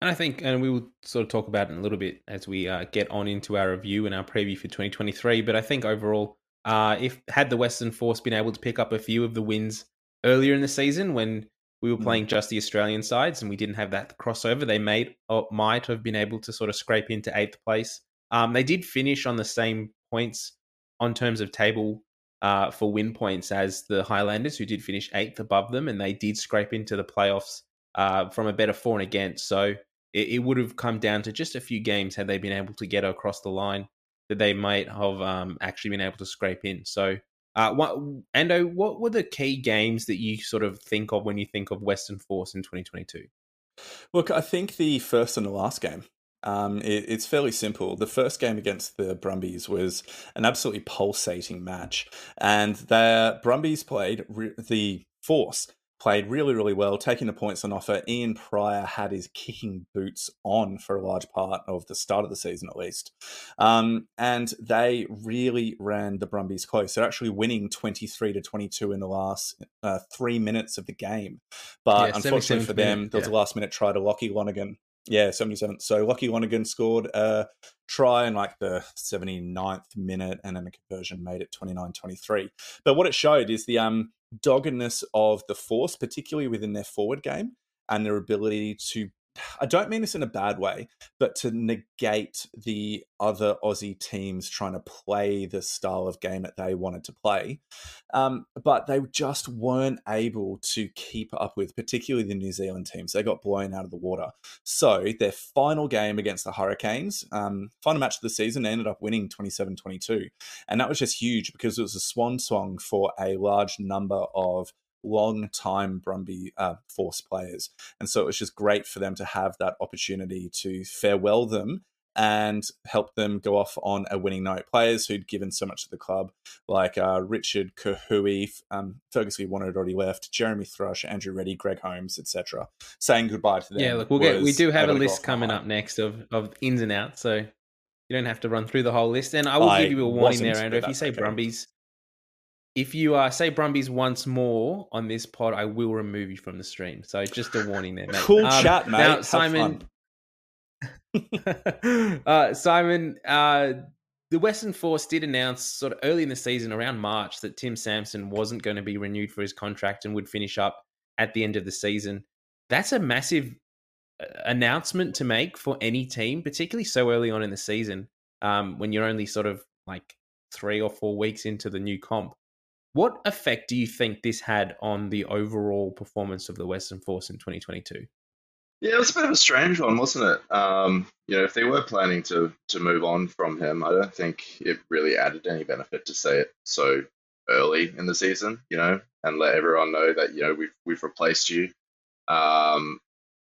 And I think, and we will sort of talk about it in a little bit as we uh, get on into our review and our preview for 2023. But I think overall, uh, if had the Western Force been able to pick up a few of the wins earlier in the season when we were Mm. playing just the Australian sides and we didn't have that crossover, they might have been able to sort of scrape into eighth place. Um, they did finish on the same points on terms of table uh, for win points as the Highlanders, who did finish eighth above them, and they did scrape into the playoffs uh, from a better for and against. So it, it would have come down to just a few games had they been able to get across the line that they might have um, actually been able to scrape in. So, uh, what, Ando, what were the key games that you sort of think of when you think of Western Force in 2022? Look, I think the first and the last game. Um, it, it's fairly simple. The first game against the Brumbies was an absolutely pulsating match, and the Brumbies played re- the Force played really, really well, taking the points on offer. Ian Prior had his kicking boots on for a large part of the start of the season, at least. Um, and they really ran the Brumbies close. They're actually winning 23 to 22 in the last uh, three minutes of the game. But Yeah, unfortunately for them, minute, there was a last minute try to Lockie Lonergan. Yeah, 77th. So Lockie Lonergan scored a try in like the 79th minute and then the conversion made it 29 23. But what it showed is the um, doggedness of the force, particularly within their forward game and their ability to I don't mean this in a bad way, but to negate the other Aussie teams trying to play the style of game that they wanted to play. Um, but they just weren't able to keep up with, particularly the New Zealand teams. They got blown out of the water. So their final game against the Hurricanes, um, final match of the season, ended up winning 27 22. And that was just huge because it was a swan song for a large number of long time Brumby uh, Force players. And so it was just great for them to have that opportunity to farewell them and help them go off on a winning note. Players who'd given so much to the club, like uh, Richard Kahui, um, Fergus Warner had already left, Jeremy Thrush, Andrew Ready, Greg Holmes, etc., saying goodbye to them. Yeah, look, we'll get we do have a list coming up next of of ins and outs, so you don't have to run through the whole list. And I will I give you a warning there, Andrew. If you say okay. Brumbies, if you uh, say Brumbies once more on this pod, I will remove you from the stream. So just a warning there, mate. Cool um, chat, mate. Now, Have Simon, uh, Simon, uh, the Western Force did announce sort of early in the season, around March, that Tim Sampson wasn't going to be renewed for his contract and would finish up at the end of the season. That's a massive uh, announcement to make for any team, particularly so early on in the season, um, when you're only sort of like three or four weeks into the new comp. What effect do you think this had on the overall performance of the Western Force in 2022? Yeah, it was a bit of a strange one, wasn't it? Um, you know, if they were planning to to move on from him, I don't think it really added any benefit to say it so early in the season, you know, and let everyone know that you know we've we've replaced you. Um,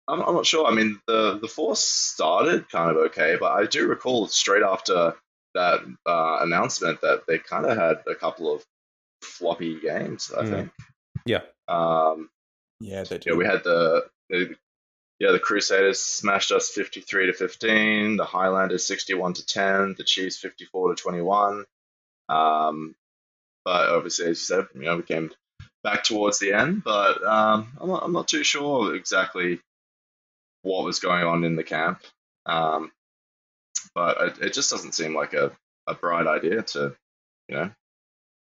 I'm, I'm not sure. I mean, the the force started kind of okay, but I do recall straight after that uh, announcement that they kind of had a couple of floppy games. I mm. think. Yeah. Um, yeah, they do. Yeah, we had the, the yeah the Crusaders smashed us fifty three to fifteen. The Highlanders sixty one to ten. The Chiefs fifty four to twenty one. Um, but obviously, as you said, you know, we came back towards the end. But um, I'm not, I'm not too sure exactly what was going on in the camp. Um, but it, it just doesn't seem like a, a bright idea to, you know,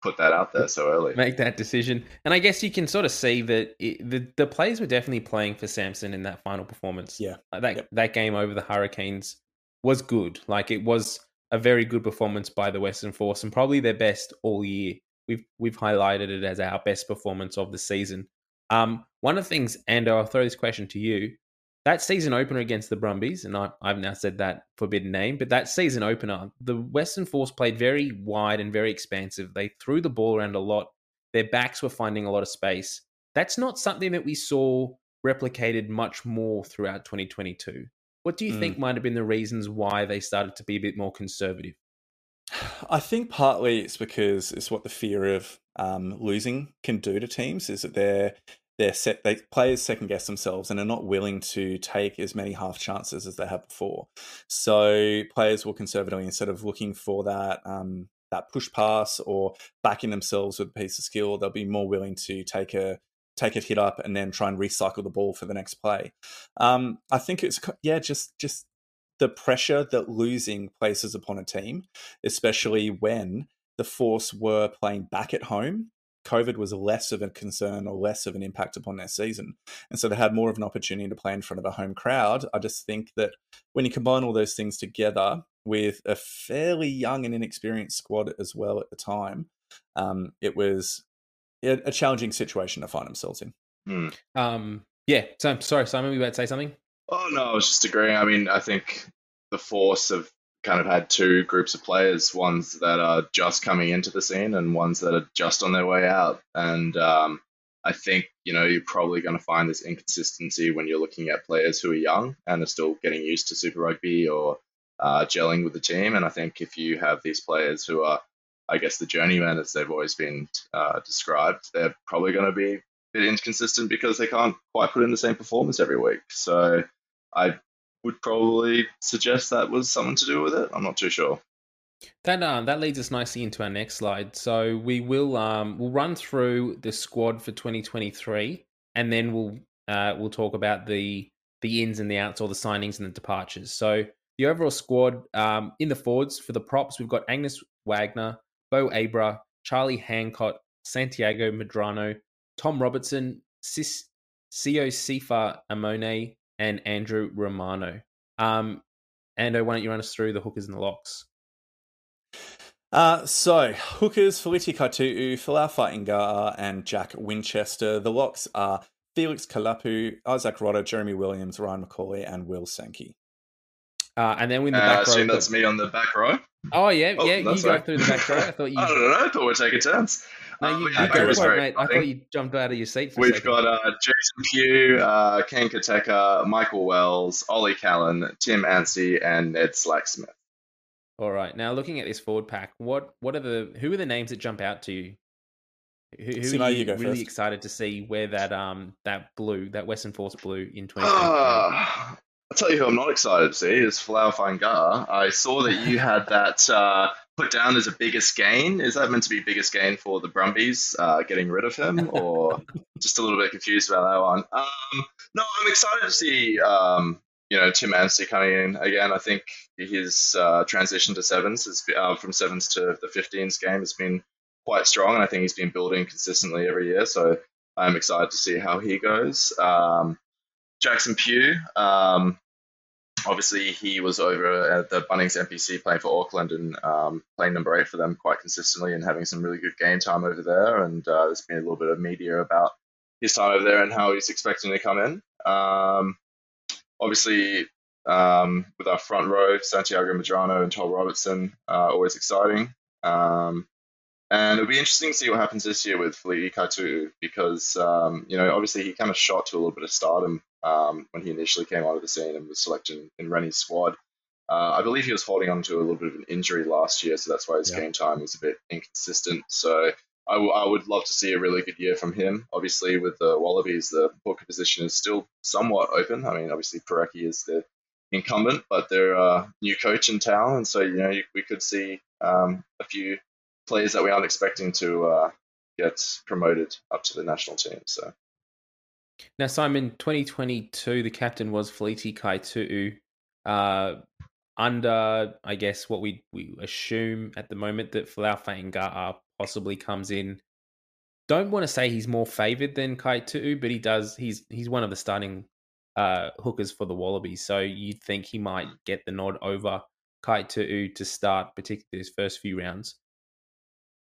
put that out there so early. Make that decision, and I guess you can sort of see that it, the the players were definitely playing for Sampson in that final performance. Yeah, like that yep. that game over the Hurricanes was good. Like it was a very good performance by the Western Force, and probably their best all year. We've we've highlighted it as our best performance of the season. Um, one of the things, and I'll throw this question to you that season opener against the Brumbies, and I, have now said that forbidden name, but that season opener, the Western Force played very wide and very expansive. They threw the ball around a lot. Their backs were finding a lot of space. That's not something that we saw replicated much more throughout 2022. What do you mm. think might have been the reasons why they started to be a bit more conservative? I think partly it's because it's what the fear of um, losing can do to teams is that they're they're set they players second guess themselves and are not willing to take as many half chances as they have before. So players will conservatively instead of looking for that um, that push pass or backing themselves with a piece of skill they'll be more willing to take a take a hit up and then try and recycle the ball for the next play. Um, i think it's yeah just just the pressure that losing places upon a team especially when the force were playing back at home COVID was less of a concern or less of an impact upon their season. And so they had more of an opportunity to play in front of a home crowd. I just think that when you combine all those things together with a fairly young and inexperienced squad as well at the time, um, it was a, challenging situation to find themselves in. Hmm. Um, yeah. So sorry, Simon, we about to say something? Oh, no, I was just agreeing. I mean, I think the force of kind of had two groups of players ones that are just coming into the scene and ones that are just on their way out. And um, I think, you know, you're probably going to find this inconsistency when you're looking at players who are young and are still getting used to Super Rugby or uh, gelling with the team. And I think if you have these players who are, I guess, the journeymen, as they've always been uh, described, they're probably going to be a bit inconsistent because they can't quite put in the same performance every week. So I would probably suggest that was something to do with it. I'm not too sure. That um, that leads us nicely into our next slide. So we will um, we'll run through the squad for 2023, and then we'll uh, we'll talk about the the ins and the outs, or the signings and the departures. So the overall squad um, in the forwards for the props, we've got Agnes Wagner, Bo Abra, Charlie Hancock, Santiago Medrano, Tom Robertson, Cis, Sio Sifa Amone, and Andrew Romano. Um, Ando, why don't you run us through the hookers and the locks? Uh, so, hookers, Feleti Kaitu'u, Folau Fainga'a, and Jack Winchester. The locks are Felix Kalapu, Izack Rodda, Jeremy Williams, Ryan McCauley, and Will Sankey. Uh, and then we in the Uh, back row. assume we've that's me on the back row. Oh yeah, Oh, yeah. You that's go through the back row. I thought you. I don't know. I thought we'd take a turns. No, Um, you, yeah, you back go row's for it, very mate. I thought exciting. you jumped out of your seat for a We've second. got uh, Jackson Pugh, uh, Kane Koteka, Michael Wells, Ollie Callan, Tim Anstey, and Ned Slacksmith. All right. Now looking at this forward pack, what what are the who are the names that jump out to you? Who, who Simo, are you you really first. excited to see where that um that blue, that Western Force blue in twenty? Uh, I'll tell you who I'm not excited to see is Folau Fainga'a. I saw that you had that uh, put down as a biggest gain. Is that meant to be biggest gain for the Brumbies uh, getting rid of him, or just a little bit confused about that one? Um, no, I'm excited to see um, you know Tim Anstey coming in again. I think his uh, transition to sevens is uh, from sevens to the 15s game has been quite strong, and I think he's been building consistently every year. So I'm excited to see how he goes. Um, Jackson Pugh, um, obviously he was over at the Bunnings NPC playing for Auckland and um, playing number eight for them quite consistently and having some really good game time over there. And uh, there's been a little bit of media about his time over there and how he's expecting to come in. Um, obviously, um, with our front row, Santiago Medrano and Tom Robertson, uh, always exciting. Um, and it'll be interesting to see what happens this year with Feleti Kaitu'u because, um, you know, obviously he kind of shot to a little bit of stardom um, when he initially came onto the scene and was selected in, in Rennie's squad. Uh, I believe he was holding on to a little bit of an injury last year, so that's why his Yeah. game time was a bit inconsistent. So I, w- I would love to see a really good year from him. Obviously, with the Wallabies, the hooker position is still somewhat open. I mean, obviously, Porecki is the incumbent, but they're a new coach in town, and so you know you, we could see um, a few players that we aren't expecting to uh, get promoted up to the national team. So Now, Simon, 2022, the captain was Feleti Kaitu'u. Uh, under, I guess, what we we assume at the moment that Folau Fainga'a possibly comes in. Don't want to say he's more favoured than Kaitu'u, but he does. He's he's one of the starting uh, hookers for the Wallabies, so you'd think he might get the nod over Kaitu'u to start, particularly his first few rounds.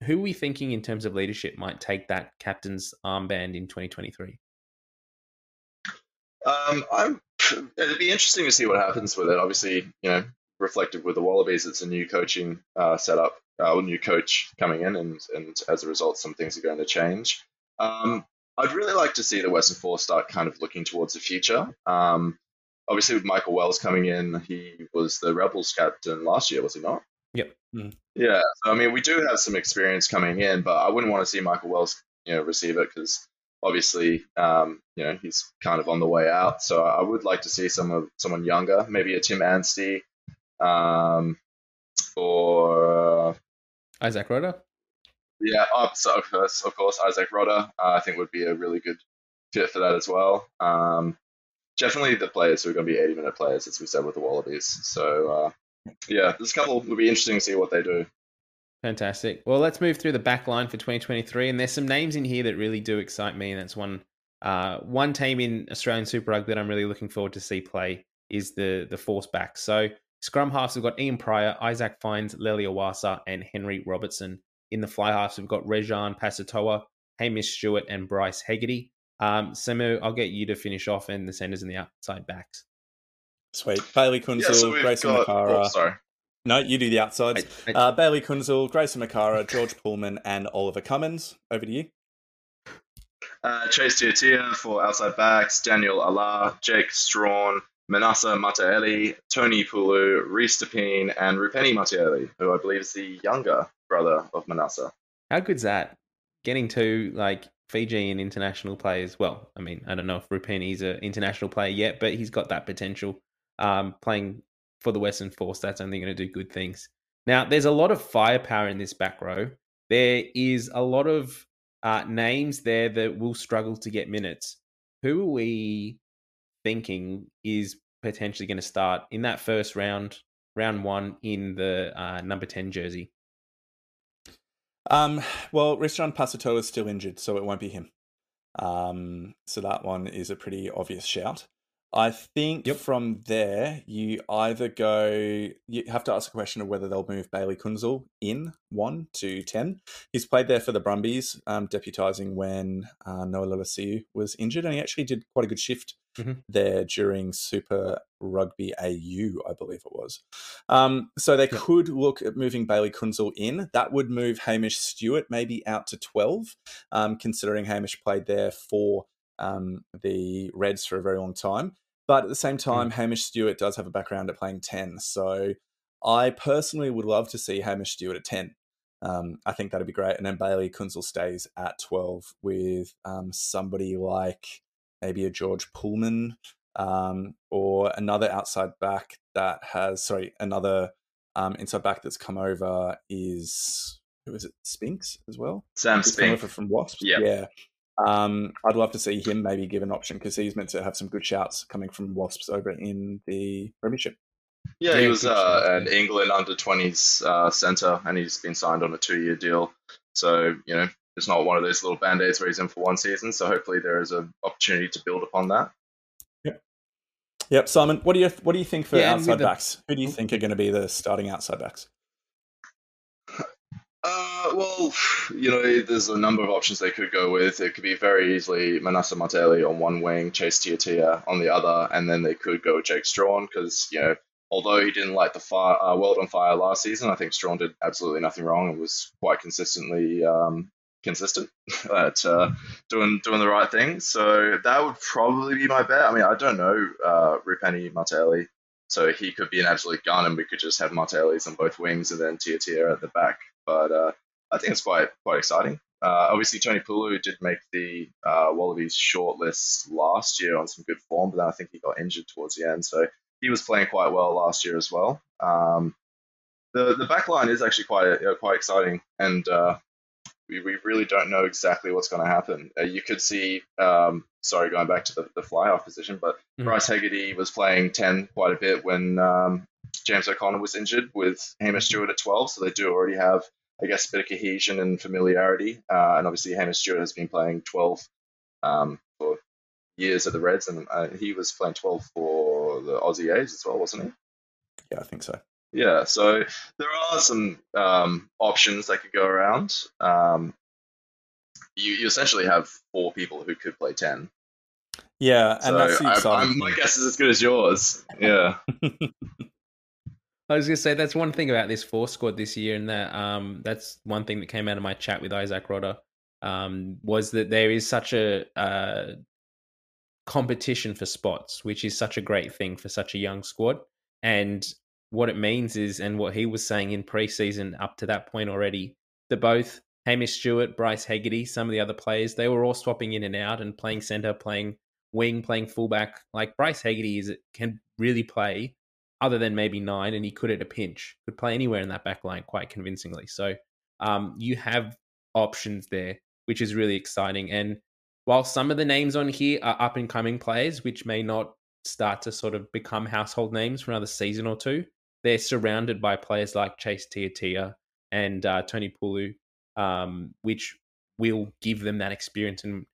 Who are we thinking in terms of leadership might take that captain's armband in 2023? Um, I'm. It'd be interesting to see what happens with it. Obviously, you know, reflected with the Wallabies, it's a new coaching uh, setup, uh, a new coach coming in, and and as a result, some things are going to change. Um, I'd really like to see the Western Force start kind of looking towards the future. Um, obviously, with Michael Wells coming in, he was the Rebels captain last year, was he not? Yep. Mm. Yeah. So I mean, we do have some experience coming in, but I wouldn't want to see Michael Wells, you know, receive it because obviously, um, you know, he's kind of on the way out. So I would like to see some of someone younger, maybe a Tim Anstey, um, or uh, Izack Rodda? yeah, uh, so of course, of course, Izack Rodda, uh, I think would be a really good fit for that as well. Um, definitely the players who are going to be 80 minute players, as we said with the Wallabies. So uh, yeah, a couple. will be interesting to see what they do. Fantastic. Well, let's move through the back line for 2023, and there's some names in here that really do excite me, and that's one uh, one team in Australian Super Rugby that I'm really looking forward to see play is the the Force back. So scrum halves we've got Ian Prior, Isaac Fines, Lely Awasa, and Henry Robertson. In the fly halves we've got Reesjan Pasitoa, Hamish Stewart, and Bryce Hegarty. Um, Samu, I'll get you to finish off, and the centers and the outside backs. Sweet. Bayley Kuenzle, Yeah, so Grayson got. Makara. Oh, sorry. No, you do the outsides. I- I- Uh, Bayley Kuenzle, Grayson Makara, George Pullman, and Oliver Cummins. Over to you. Uh, Chase Tiatia for outside backs, Daniel Allah, Jake Strawn, Manasa Mataele, Toni Pulu, Reese Depine, and Rupeni Mataele, who I believe is the younger brother of Manasa. How good's that? Getting to like Fiji Fijian international players. Well, I mean, I don't know if Rupeni's an international player yet, but he's got that potential. Um, playing for the Western Force, that's only going to do good things. Now, there's a lot of firepower in this back row. There is a lot of uh, names there that will struggle to get minutes. Who are we thinking is potentially going to start in that first round, round one, in the uh, number 10 jersey? Um, well, Richard Passato is still injured, so it won't be him. Um, so that one is a pretty obvious shout. I think Yep. from there you either go. You have to ask the question of whether they'll move Bayley Kuenzle in one to ten. He's played there for the Brumbies, um, deputising when uh, Noah Lolesio was injured, and he actually did quite a good shift Mhm. there during Super Rugby AU, I believe it was. Um, so they Yep. could look at moving Bayley Kuenzle in. That would move Hamish Stewart maybe out to twelve, um, considering Hamish played there for um, the Reds for a very long time. But at the same time, Hamish Stewart does have a background at playing 10. So I personally would love to see Hamish Stewart at 10. Um, I think that'd be great. And then Bayley Kuenzle stays at 12 with um, somebody like maybe a George Pullman um, or another outside back that has, sorry, another um, inside back that's come over is, who is it, Spinks as well? Sam He's come Spink. over from Wasps. Yep. Yeah. Um, I'd love to see him maybe give an option because he's meant to have some good shouts coming from Wasps over in the Premiership. Yeah, he was uh, an England under 20s uh, centre, and he's been signed on a two year deal. So, you know, it's not one of those little band aids where he's in for one season. So, hopefully, there is an opportunity to build upon that. Yep, Yep. Simon. What do you what do you think for Yeah, and with outside the- backs? Who do you think are going to be the starting outside backs? Uh, well, you know, there's a number of options they could go with. It could be very easily Manasa Mataele on one wing, Chase Tiatia on the other, and then they could go with Jake Strawn because, you know, although he didn't light the fire, uh, world on fire last season, I think Strawn did absolutely nothing wrong and was quite consistently um, consistent at uh, doing doing the right thing. So that would probably be my bet. I mean, I don't know uh, Rupeni Mataele, so he could be an absolute gun, and we could just have Mataeles on both wings and then Tiatia at the back. But uh, I think it's quite quite exciting. Uh, obviously, Toni Pulu did make the uh, Wallabies shortlist last year on some good form, but then I think he got injured towards the end, so he was playing quite well last year as well. Um, the the back line is actually quite uh, quite exciting, and uh, we, we really don't know exactly what's going to happen. Uh, you could see, um, sorry, going back to the, the fly off position, but Mhm. Bryce Hegarty was playing 10 quite a bit when um, James O'Connor was injured with Hamish Stewart at 12, so they do already have, I guess, a bit of cohesion and familiarity. Uh, and obviously, Hamish Stewart has been playing 12 um, for years at the Reds, and uh, he was playing 12 for the Aussie A's as well, wasn't he? Yeah, I think so. Yeah, so there are some um, options that could go around. Um, you, you essentially have four people who could play 10. Yeah, and so that's the exciting I'm, my guess is as good as yours. Yeah. I was gonna say that's one thing about this four squad this year, and that um that's one thing that came out of my chat with Izack Rodda, um, was that there is such a uh, competition for spots, which is such a great thing for such a young squad. And what it means is, and what he was saying in preseason up to that point already, that both Hamish Stewart, Bryce Hegarty, some of the other players, they were all swapping in and out and playing center, playing wing, playing fullback. Like Bryce Hegarty is can really play, other than maybe nine, and he could at a pinch, could play anywhere in that back line quite convincingly. So um, you have options there, which is really exciting. And while some of the names on here are up and coming players, which may not start to sort of become household names for another season or two, they're surrounded by players like Chase Tiatia and uh, Toni Pulu, um, which will give them that experience. And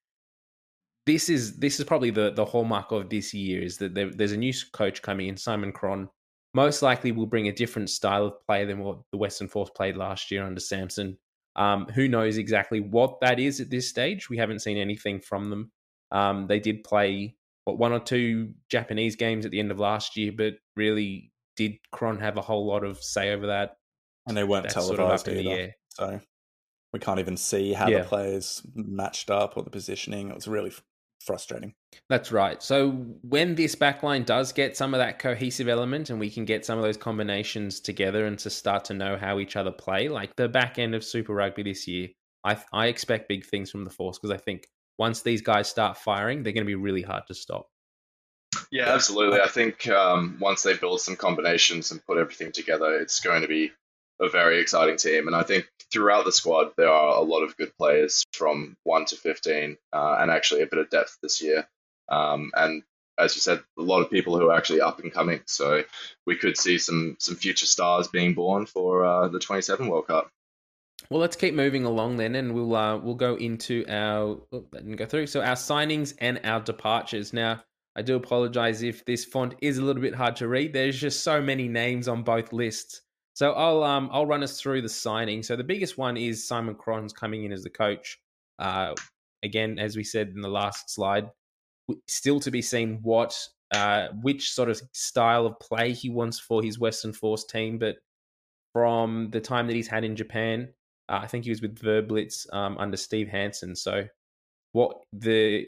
this is this is probably the the hallmark of this year is that there, there's a new coach coming in, Simon Cron. Most likely will bring a different style of play than what the Western Force played last year under Sampson. Um, who knows exactly what that is at this stage? We haven't seen anything from them. Um, they did play what one or two Japanese games at the end of last year, but really did Cron have a whole lot of say over that? and they weren't That's sort of televised the either. So we can't even see how Yeah. the players matched up or the positioning. It was really frustrating. That's right. So when this backline does get some of that cohesive element and we can get some of those combinations together and to start to know how each other play, like the back end of Super Rugby this year, I I expect big things from the Force because I think once these guys start firing, they're going to be really hard to stop. Yeah, absolutely. I think um, once they build some combinations and put everything together, it's going to be a very exciting team. And I think throughout the squad, there are a lot of good players from 1 to 15, uh, and actually a bit of depth this year. Um, and as you said, a lot of people who are actually up and coming. So we could see some some future stars being born for uh, the 27 World Cup. Well, let's keep moving along then, and we'll uh, we'll go into our oh, didn't go through. So our signings and our departures. Now, I do apologize if this font is a little bit hard to read. There's just so many names on both lists. So I'll um I'll run us through the signing. So the biggest one is Simon Cron's coming in as the coach. Uh, again, as we said in the last slide, still to be seen what uh, which sort of style of play he wants for his Western Force team. But from the time that he's had in Japan, uh, I think he was with Verblitz um, under Steve Hansen. So what the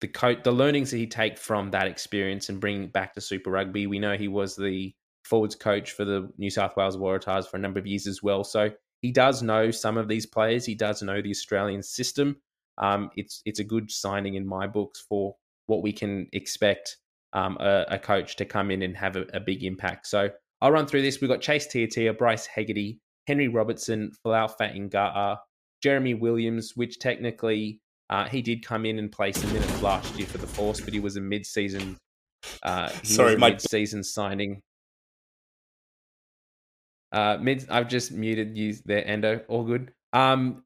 the coach, the learnings that he take from that experience and bring back to Super Rugby. We know he was the forwards coach for the New South Wales Waratahs for a number of years as well. So he does know some of these players. He does know the Australian system. Um, it's it's a good signing in my books for what we can expect um, a, a, coach to come in and have a, a, big impact. So I'll run through this. We've got Chase Tiatia, Bryce Hegarty, Henry Robertson, Folau Fainga'a, Jeremy Williams, which technically uh, he did come in and play some minutes last year for the Force, but he was a mid-season. Uh, Sorry, my mid-season signing. Uh, mid, I've just muted you there, Ando. All good. Um,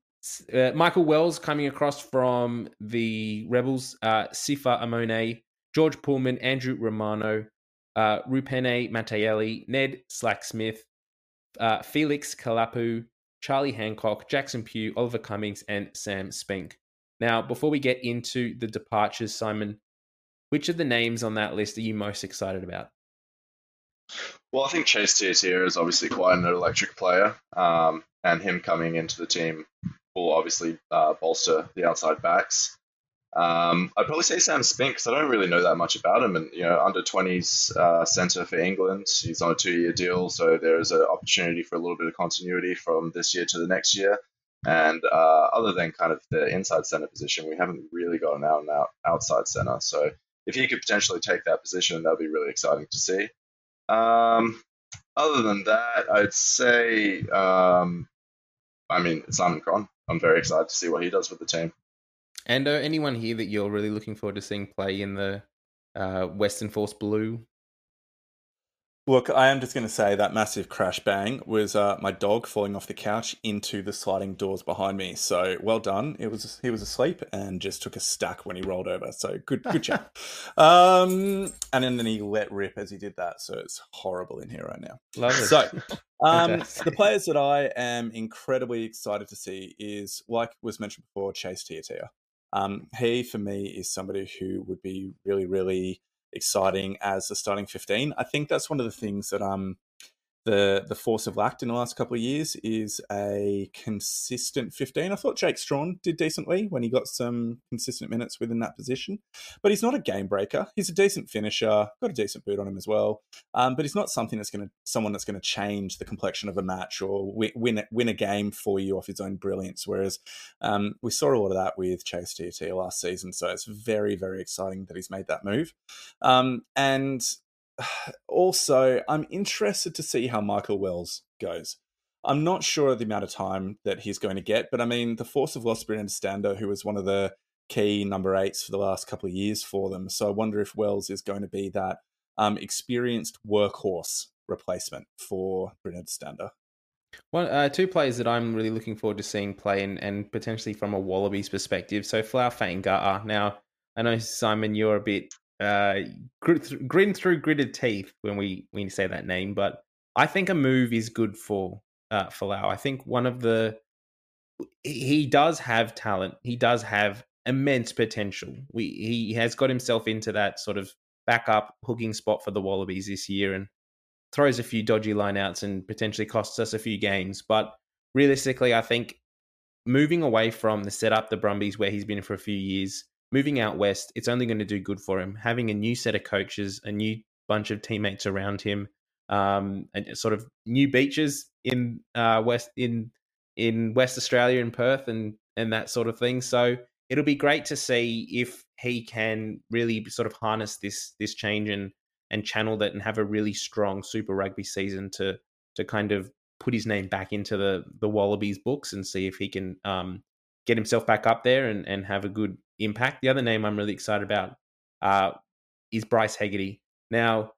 uh, Michael Wells coming across from the Rebels. Uh, Sifa Amone, George Pullman, Andrew Romano, uh, Rupeni Mataele, Ned Slacksmith, uh, Felix Kalapu, Charlie Hancock, Jackson Pugh, Oliver Cummings, and Sam Spink. Now, before we get into the departures, Simon, which of the names on that list are you most excited about? Well, I think Chase Tiatia is obviously quite an electric player, um, and him coming into the team will obviously uh, bolster the outside backs. Um, I'd probably say Sam Spink because I don't really know that much about him. And you know, under 20s uh, centre for England, he's on a two-year deal, so there is an opportunity for a little bit of continuity from this year to the next year. And uh, other than kind of the inside center position, we haven't really got an out and out outside center. So if he could potentially take that position, that'd be really exciting to see. Um, other than that, I'd say, um, I mean, Simon Cron. I'm very excited to see what he does with the team. And uh, anyone here that you're really looking forward to seeing play in the uh, Western Force Blue Look, I am just going to say that massive crash bang was uh, my dog falling off the couch into the sliding doors behind me. So well done. It was he was asleep and just took a stack when he rolled over. So good, good job. um, and then, then he let rip as he did that. So it's horrible in here right now. Love it. So um, the players that I am incredibly excited to see is, like was mentioned before, Chase Tiatia. Um, he for me is somebody who would be really, really exciting as a starting 15. I think that's one of the things that um the the force of lacked in the last couple of years is a consistent 15. I thought Jake Strawn did decently when he got some consistent minutes within that position, but he's not a game breaker. He's a decent finisher, got a decent boot on him as well, um, but he's not something that's going to someone that's going to change the complexion of a match or win win a game for you off his own brilliance. Whereas um, we saw a lot of that with Chase Tiatia last season, so it's very very exciting that he's made that move. Um, and also, I'm interested to see how Michael Wells goes. I'm not sure of the amount of time that he's going to get, but I mean, the force of Los Brynard Stander, who was one of the key number eights for the last couple of years for them. So I wonder if Wells is going to be that um, experienced workhorse replacement for Brynard Stander. Uh, two players that I'm really looking forward to seeing play and, and potentially from a Wallabies perspective. So Folau Fainga'a. Now, I know Simon, you're a bit uh, grin through gritted teeth when we we say that name. But I think a move is good for uh, Folau. I think one of the he does have talent. He does have immense potential. We he has got himself into that sort of backup hooking spot for the Wallabies this year and throws a few dodgy lineouts and potentially costs us a few games. But realistically, I think moving away from the setup, the Brumbies, where he's been for a few years, moving out west, it's only going to do good for him. Having a new set of coaches, a new bunch of teammates around him, um, and sort of new beaches in uh, west in in West Australia in Perth and and that sort of thing. So it'll be great to see if he can really sort of harness this this change and and channel that and have a really strong Super Rugby season to to kind of put his name back into the the Wallabies books and see if he can um, get himself back up there and, and have a good impact. The other name I'm really excited about uh, is Bryce Hegarty. Now,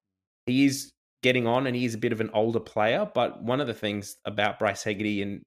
he is getting on and he is a bit of an older player, but one of the things about Bryce Hegarty, and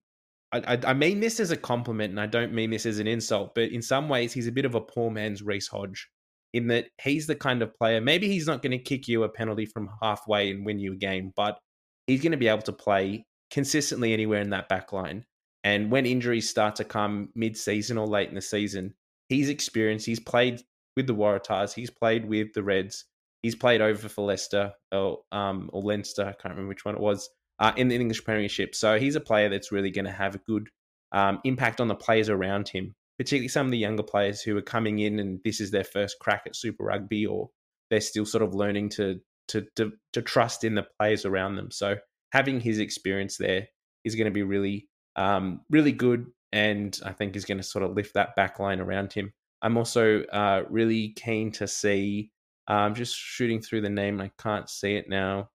I, I, I mean this as a compliment and I don't mean this as an insult, but in some ways he's a bit of a poor man's Reece Hodge in that he's the kind of player. Maybe he's not going to kick you a penalty from halfway and win you a game, but he's going to be able to play consistently anywhere in that back line. And when injuries start to come mid-season or late in the season, he's experienced. He's played with the Waratahs. He's played with the Reds. He's played over for Leicester or um, or Leinster. I can't remember which one it was uh, in the English Premiership. So he's a player that's really going to have a good um, impact on the players around him, particularly some of the younger players who are coming in and this is their first crack at Super Rugby, or they're still sort of learning to to to, to trust in the players around them. So having his experience there is going to be really um, really good, and I think is going to sort of lift that back line around him. I'm also uh, really keen to see. I'm um, just shooting through the name. I can't see it now.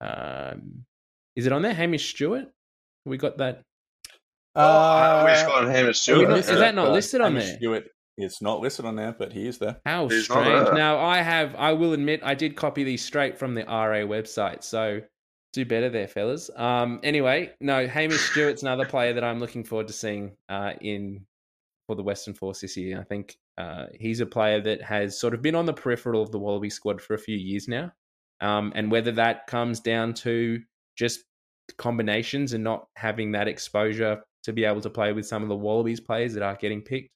Um, is it on there? Hamish Stewart. We got that. Uh, we just got Hamish Stewart. Not, is that not listed on Hamish there? Stewart is not listed on there, but he is there. How He's strange. there. Now I have. I will admit, I did copy these straight from the RA website. So do better there, fellas. Um. Anyway, no, Hamish Stewart's another player that I'm looking forward to seeing uh, in for the Western Force this year. I think uh, he's a player that has sort of been on the peripheral of the Wallaby squad for a few years now. Um, and whether that comes down to just combinations and not having that exposure to be able to play with some of the Wallabies players that are getting picked.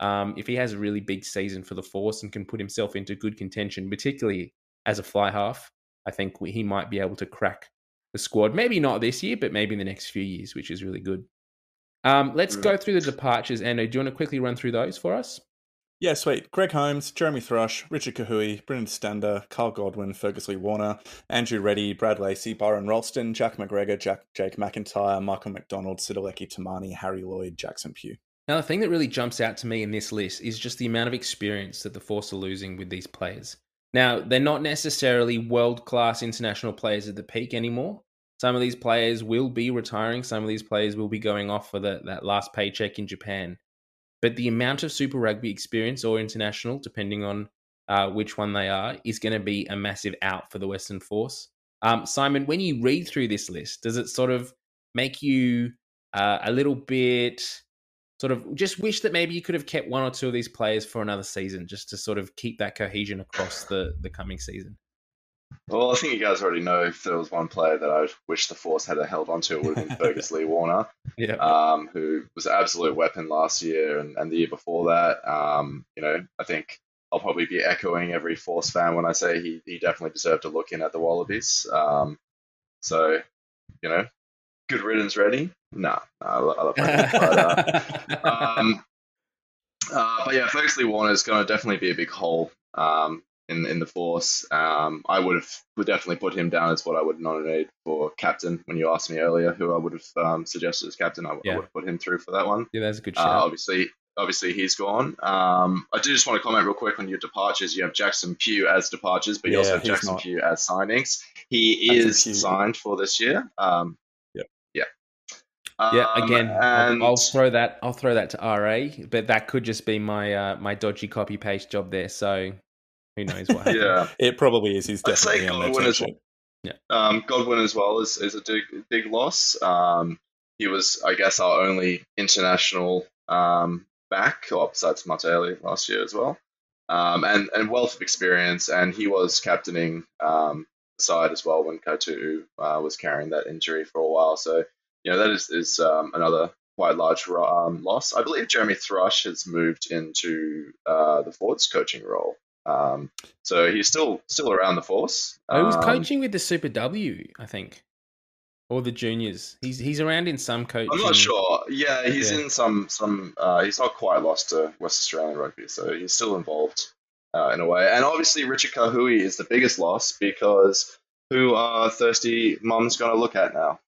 Um, if he has a really big season for the Force and can put himself into good contention, particularly as a fly half, I think he might be able to crack the squad. Maybe not this year, but maybe in the next few years, which is really good. Um, let's go through the departures. Ando, do you want to quickly run through those for us? Yeah, sweet. Greg Holmes, Jeremy Thrush, Richard Kahui, Brynard Stander, Kyle Godwin, Fergus Lee Warner, Andrew Ready, Brad Lacey, Byron Ralston, Jack McGregor, Jack, Jake McIntyre, Michael McDonald, Sitaleki Timani, Harry Lloyd, Jackson Pugh. Now, the thing that really jumps out to me in this list is just the amount of experience that the Force are losing with these players. Now, they're not necessarily world class international players at the peak anymore. Some of these players will be retiring. Some of these players will be going off for the, that last paycheck in Japan. But the amount of Super Rugby experience or international, depending on uh, which one they are, is going to be a massive out for the Western Force. Um, Simon, when you read through this list, does it sort of make you uh, a little bit sort of just wish that maybe you could have kept one or two of these players for another season just to sort of keep that cohesion across the, the coming season? Well, I think you guys already know if there was one player that I wish the Force had held onto, it would have been Fergus Lee Warner, Yeah. um, who was an absolute weapon last year and, and the year before that. Um, you know, I think I'll probably be echoing every Force fan when I say he, he definitely deserved a look in at the Wallabies. Um, so, you know, good riddance, ready? Nah, nah I, lo- I love but, uh, um, uh, but yeah, Lee Warner is going to definitely be a big hole um, in in the force. Um, I would have would definitely put him down as what I would nominate for captain. When you asked me earlier who I would have um, suggested as captain, I, w- I Yeah. would have put him through for that one. yeah, that's a good Uh, shout. obviously, obviously he's gone. Um, I do just want to comment real quick on your departures. You have Jackson Pugh as departures, but you also have Jackson not. Pugh as signings. He is signed for this year. Um. Yeah. Yeah, Um, again, I'll, I'll throw that. I'll throw that to RA, but that could just be my uh, my dodgy copy paste job there. So who knows what happens? yeah. It probably is. He's I'd say definitely on their Godwin team as sheet. Um, Godwin as well is, is a big, big loss. Um, he was, I guess, our only international um, back, or besides Martelli last year as well, um, and and wealth of experience. And he was captaining um, the side as well when Kaitu'u uh, was carrying that injury for a while. So you know that is is um, another quite large um, loss. I believe Jeremy Thrush has moved into uh, the forwards coaching role. Um, so he's still still around the force. He was Um, coaching with the Super W, I think, or the juniors. He's he's around in some coaching. I'm not sure. Yeah, he's Yeah. in some some. Uh, he's not quite lost to West Australian rugby, so he's still involved uh, in a way. And obviously, Richard Kahui is the biggest loss because who are thirsty mums going to look at now?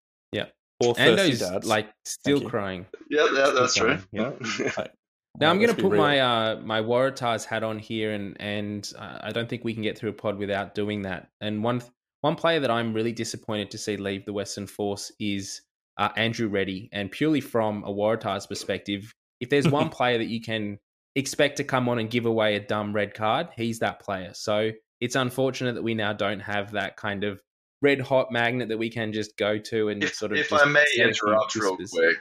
Or thirsty Ando's dads. like still crying. Yeah, yeah that's Still true. going, Yeah. Now I'm going to put real. my uh, my Waratahs hat on here, and and uh, I don't think we can get through a pod without doing that. And one one player that I'm really disappointed to see leave the Western Force is uh, Andrew Ready, and purely from a Waratahs perspective, if there's one player that you can expect to come on and give away a dumb red card, he's that player. So it's unfortunate that we now don't have that kind of red hot magnet that we can just go to and if sort of. if just I may set a few interrupt real quick,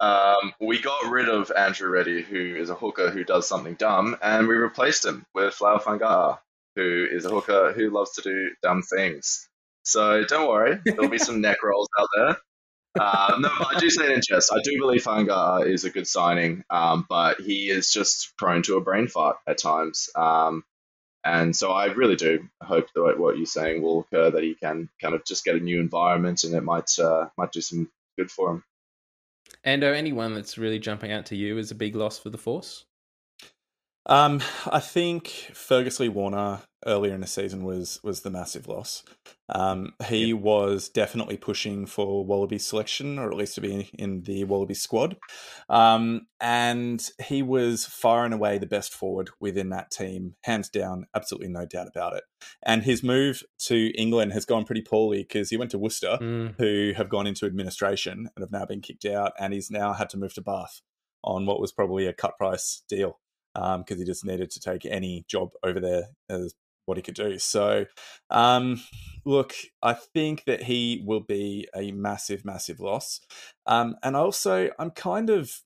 Um, we got rid of Andrew Ready, who is a hooker who does something dumb, and we replaced him with Folau Fainga'a, who is a hooker who loves to do dumb things. So don't worry, there'll be some neck rolls out there. Uh, no, I do say it in jest. I do believe Fanga'a is a good signing, um, but he is just prone to a brain fart at times. Um, and so I really do hope that what you're saying will occur, that he can kind of just get a new environment and it might uh, might do some good for him. And uh, anyone that's really jumping out to you as a big loss for the Force? Um, I think Fergus Lee Warner earlier in the season was was the massive loss. Um, he yep. was definitely pushing for Wallaby selection, or at least to be in the Wallaby squad. Um, and he was far and away the best forward within that team, hands down, absolutely no doubt about it. And his move to England has gone pretty poorly because he went to Worcester, mm. who have gone into administration and have now been kicked out, and he's now had to move to Bath on what was probably a cut price deal because um, he just needed to take any job over there as what he could do. So, um, look, I think that he will be a massive, massive loss. Um, and also, I'm kind of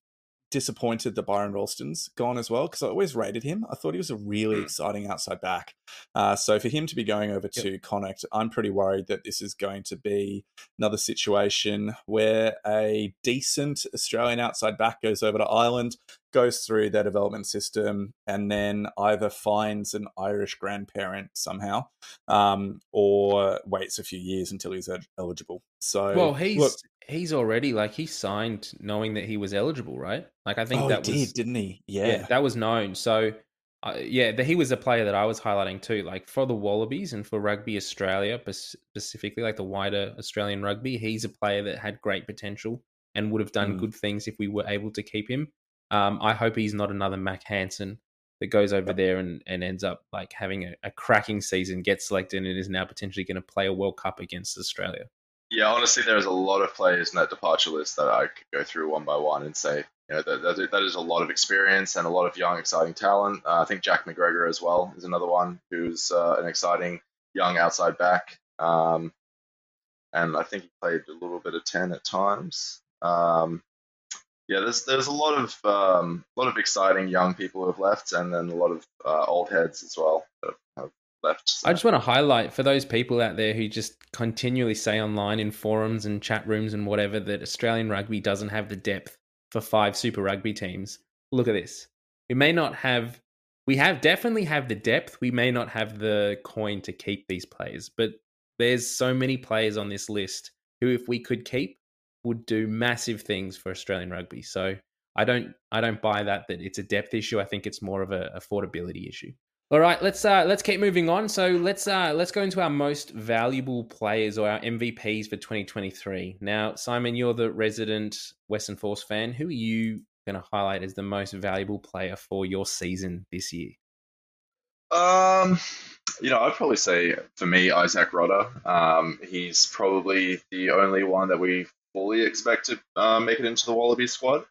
disappointed that Byron Ralston's gone as well because I always rated him. I thought he was a really mm. exciting outside back. Uh, so for him to be going over yep. to Connacht, I'm pretty worried that this is going to be another situation where a decent Australian outside back goes over to Ireland, goes through their development system and then either finds an Irish grandparent somehow um, or waits a few years until he's eligible. So, well, he's look, he's already like he signed knowing that he was eligible, right? Like I think oh, that was did, didn't he? Yeah. yeah that was known. So. Uh, yeah, he was a player that I was highlighting too. Like for the Wallabies and for Rugby Australia, specifically, like the wider Australian rugby, he's a player that had great potential and would have done mm. good things if we were able to keep him. Um, I hope he's not another Mack Hansen that goes over there and, and ends up like having a, a cracking season, gets selected, and is now potentially going to play a World Cup against Australia. Yeah, honestly, there's a lot of players in that departure list that I could go through one by one and say, you know, that, that, that is a lot of experience and a lot of young, exciting talent. Uh, I think Jack McGregor as well is another one who's uh, an exciting young outside back. Um, and I think he played a little bit of 10 at times. Um, yeah, there's there's a lot of um, a lot of exciting young people who have left, and then a lot of uh, old heads as well that have left. So. I just want to highlight for those people out there who just continually say online in forums and chat rooms and whatever that Australian rugby doesn't have the depth for five Super Rugby teams. Look at this. We may not have. We have definitely have the depth. We may not have the coin to keep these players, but there's so many players on this list who, if we could keep, would do massive things for Australian rugby. So I don't I don't buy that that it's a depth issue. I think it's more of a affordability issue. All right, let's uh, let's keep moving on. So let's uh, let's go into our most valuable players or our MVPs for 2023. Now, Simon, you're the resident Western Force fan. Who are you going to highlight as the most valuable player for your season this year? Um, you know, I'd probably say for me, Izack Rodda. Um, he's probably the only one that we fully expect to uh, make it into the Wallaby squad.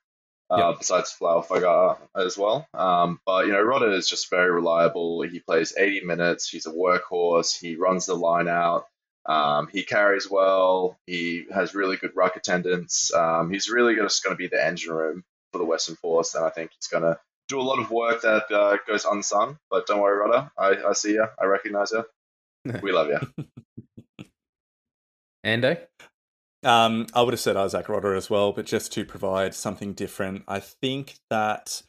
Uh, yep. Besides Folau Fainga'a as well, um, but you know Rodda is just very reliable. He plays 80 minutes. He's a workhorse. He runs the line out. Um, he carries well. He has really good ruck attendance. Um, he's really just going to be the engine room for the Western Force, and I think he's going to do a lot of work that uh, goes unsung. But don't worry, Rodda. I, I see you. I recognize you. We love you. Ando? Um, I would have said Izack Rodda as well, but just to provide something different, I think that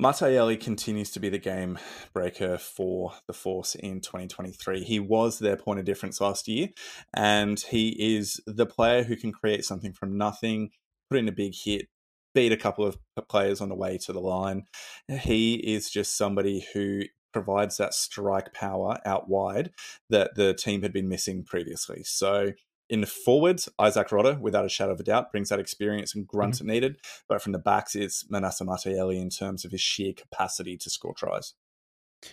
Mataele continues to be the game breaker for the Force in 2023. He was their point of difference last year, and he is the player who can create something from nothing, put in a big hit, beat a couple of players on the way to the line. He is just somebody who provides that strike power out wide that the team had been missing previously. So in the forwards, Izack Rodda, without a shadow of a doubt, brings that experience and grunt mm-hmm. needed. But from the backs, it's Manasa Mataele in terms of his sheer capacity to score tries.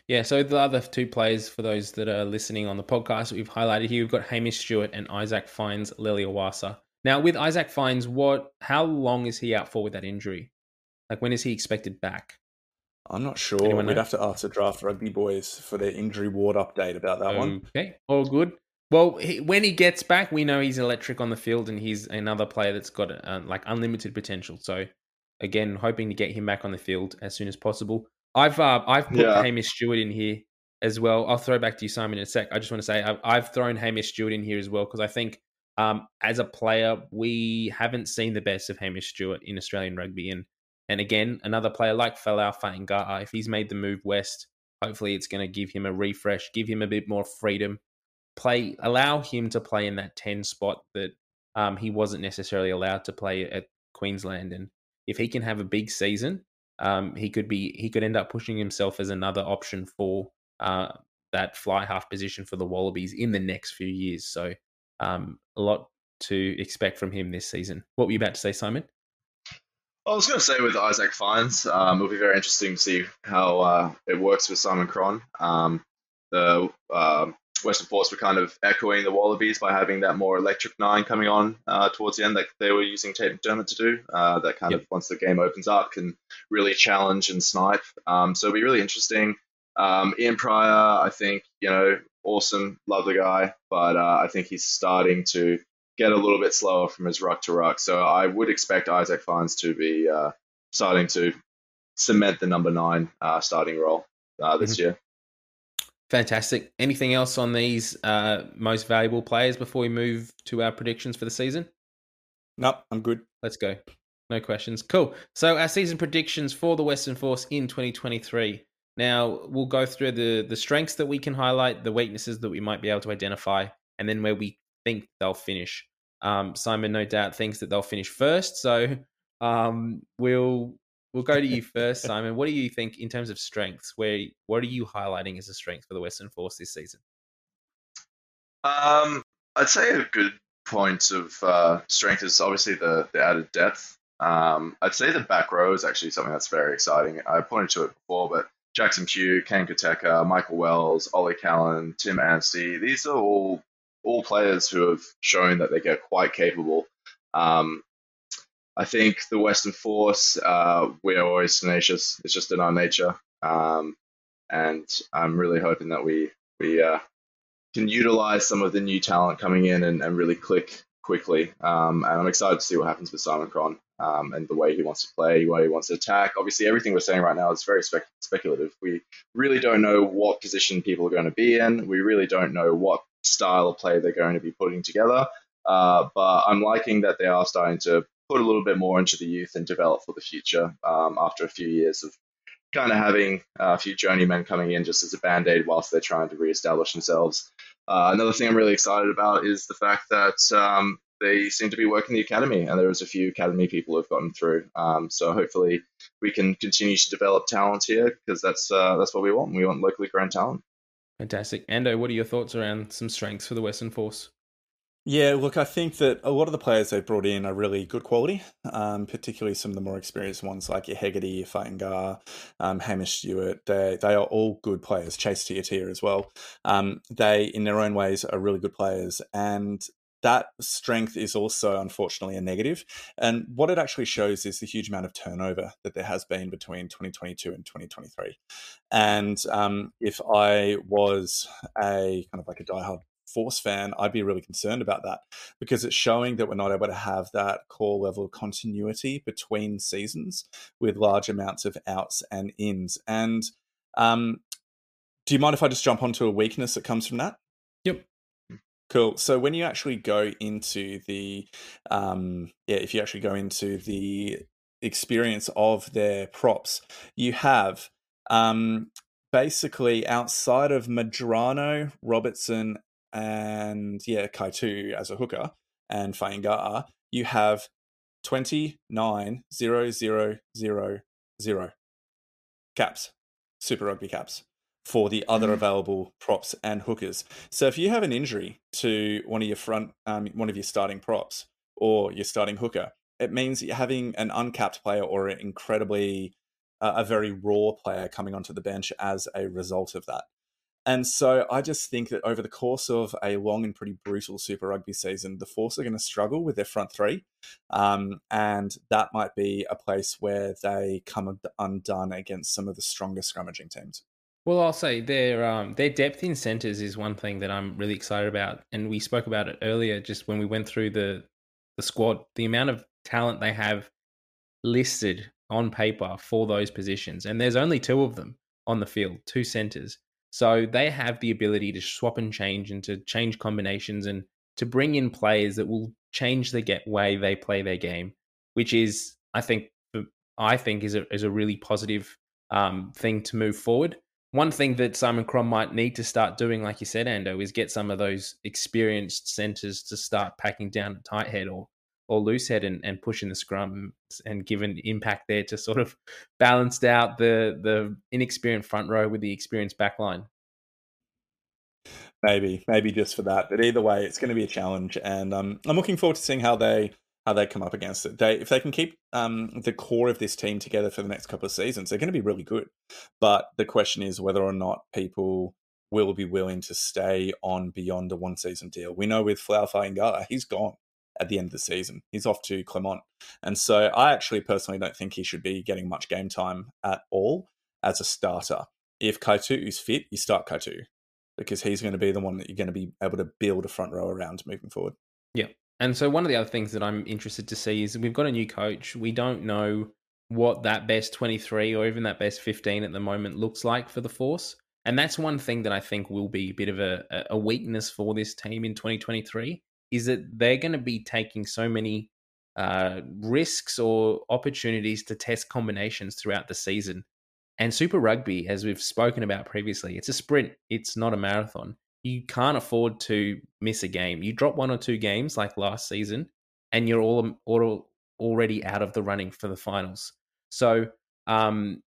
Yeah, so the other two players for those that are listening on the podcast we've highlighted here, we've got Hamish Stewart and Issak Fines Leleiwasa. Now, with Issak Fines, what how long is he out for with that injury? Like when is he expected back? I'm not sure. We'd have to ask the draft rugby boys for their injury ward update about that one. Okay, all good. Well, he, when he gets back, we know he's electric on the field, and he's another player that's got uh, like unlimited potential. So, again, hoping to get him back on the field as soon as possible. I've uh, I've put Yeah. Hamish Stewart in here as well. I'll throw back to you, Simon, in a sec. I just want to say I've, I've thrown Hamish Stewart in here as well because I think um, as a player we haven't seen the best of Hamish Stewart in Australian rugby, and and again another player like Folau Fainga'a, if he's made the move west, hopefully it's going to give him a refresh, give him a bit more freedom, play, allow him to play in that ten spot that um, he wasn't necessarily allowed to play at Queensland, and if he can have a big season um, he could be he could end up pushing himself as another option for uh, that fly half position for the Wallabies in the next few years. So um, a lot to expect from him this season. What were you about to say, Simon? I was going to say with Issak Fines, um, it'll be very interesting to see how uh, it works with Simon Cron. Um, the uh, Western Force were kind of echoing the Wallabies by having that more electric nine coming on uh, towards the end that they were using Tate McDermott to do. Uh, that kind Yep. of, once the game opens up, can really challenge and snipe. Um, so it'll be really interesting. Um, Ian Prior, I think, you know, awesome, love the guy, but uh, I think he's starting to get a little bit slower from his ruck to ruck. So I would expect Issak Fines to be uh, starting to cement the number nine uh, starting role uh, this year. Fantastic. Anything else on these uh, most valuable players before we move to our predictions for the season? Nope, I'm good. Let's go. No questions. Cool. So our season predictions for the Western Force in 2023. Now we'll go through the the strengths that we can highlight, the weaknesses that we might be able to identify, and then where we think they'll finish. Um, Simon, no doubt, thinks that they'll finish first. So um, we'll we'll go to you first, Simon. What do you think in terms of strengths? Where what are you highlighting as a strength for the Western Force this season? Um, I'd say a good point of uh, strength is obviously the, the added depth. Um, I'd say the back row is actually something that's very exciting. I pointed to it before, but Jackson Pugh, Kane Koteka, Michael Wells, Ollie Callan, Tim Anstey, these are all all players who have shown that they get quite capable. Um, I think the Western Force, uh, we are always tenacious. It's just in our nature. Um, and I'm really hoping that we we uh, can utilize some of the new talent coming in and, and really click quickly. Um, and I'm excited to see what happens with Simon Cron um, and the way he wants to play, the way he wants to attack. Obviously, everything we're saying right now is very spec- speculative. We really don't know what position people are going to be in. We really don't know what style of play they're going to be putting together. Uh, but I'm liking that they are starting to put a little bit more into the youth and develop for the future um, after a few years of kind of having a few journeymen coming in just as a band aid whilst they're trying to reestablish themselves. Uh, another thing I'm really excited about is the fact that um, they seem to be working the academy, and there is a few academy people who've gotten through. Um, so hopefully we can continue to develop talent here because that's uh, that's what we want. We want locally grown talent. Fantastic. Ando, what are your thoughts around some strengths for the Western Force? Yeah, look, I think that a lot of the players they've brought in are really good quality, um, particularly some of the more experienced ones like Hegarty, Fainga'a, um, Hamish Stewart. They, they are all good players. Chase Tiatia as well. Um, they, in their own ways, are really good players. And that strength is also, unfortunately, a negative. And what it actually shows is the huge amount of turnover that there has been between 2022 and 2023. And um, if I was a kind of like a diehard Force fan, I'd be really concerned about that because it's showing that we're not able to have that core level of continuity between seasons with large amounts of outs and ins. And um, do you mind if I just jump onto a weakness that comes from that? Yep. Cool. So when you actually go into the, um, yeah, if you actually go into the experience of their props, you have um, basically outside of Medrano, Robertson, and yeah, Kaitu'u as a hooker and Fainga'a, you have 29,000 caps, Super Rugby caps for the other Mhm. available props and hookers. So if you have an injury to one of your front, um, one of your starting props or your starting hooker, it means you're having an uncapped player or an incredibly, uh, a very raw player coming onto the bench as a result of that. And so I just think that over the course of a long and pretty brutal Super Rugby season, the Force are going to struggle with their front three. Um, and that might be a place where they come undone against some of the stronger scrummaging teams. Well, I'll say their um, their depth in centers is one thing that I'm really excited about, and we spoke about it earlier, just when we went through the the squad. The amount of talent they have listed on paper for those positions, and there's only two of them on the field, two centers. So they have the ability to swap and change and to change combinations and to bring in players that will change the way they play their game, which is, I think, I think is a is a really positive um, thing to move forward. One thing that Simon Cron might need to start doing, like you said, Ando, is get some of those experienced centers to start packing down at tight head or or loose head and, and pushing the scrum and given impact there to sort of balanced out the the inexperienced front row with the experienced back line. Maybe, maybe just for that. But either way, it's going to be a challenge, and um, I'm looking forward to seeing how they how they come up against it. They if they can keep um, the core of this team together for the next couple of seasons, they're going to be really good. But the question is whether or not people will be willing to stay on beyond a one season deal. We know with Folau Fainga'a, he's gone at the end of the season. He's off to Clermont. And so I actually personally don't think he should be getting much game time at all as a starter. If Kaitu'u is fit, you start Kaitu'u because he's going to be the one that you're going to be able to build a front row around moving forward. Yeah. And so one of the other things that I'm interested to see is we've got a new coach. We don't know what that best 23 or even that best 15 at the moment looks like for the Force. And that's one thing that I think will be a bit of a, a weakness for this team in 2023 is that they're going to be taking so many uh, risks or opportunities to test combinations throughout the season. And Super Rugby, as we've spoken about previously, it's a sprint, it's not a marathon. You can't afford to miss a game. You drop one or two games like last season, and you're all, all already out of the running for the finals. So, um,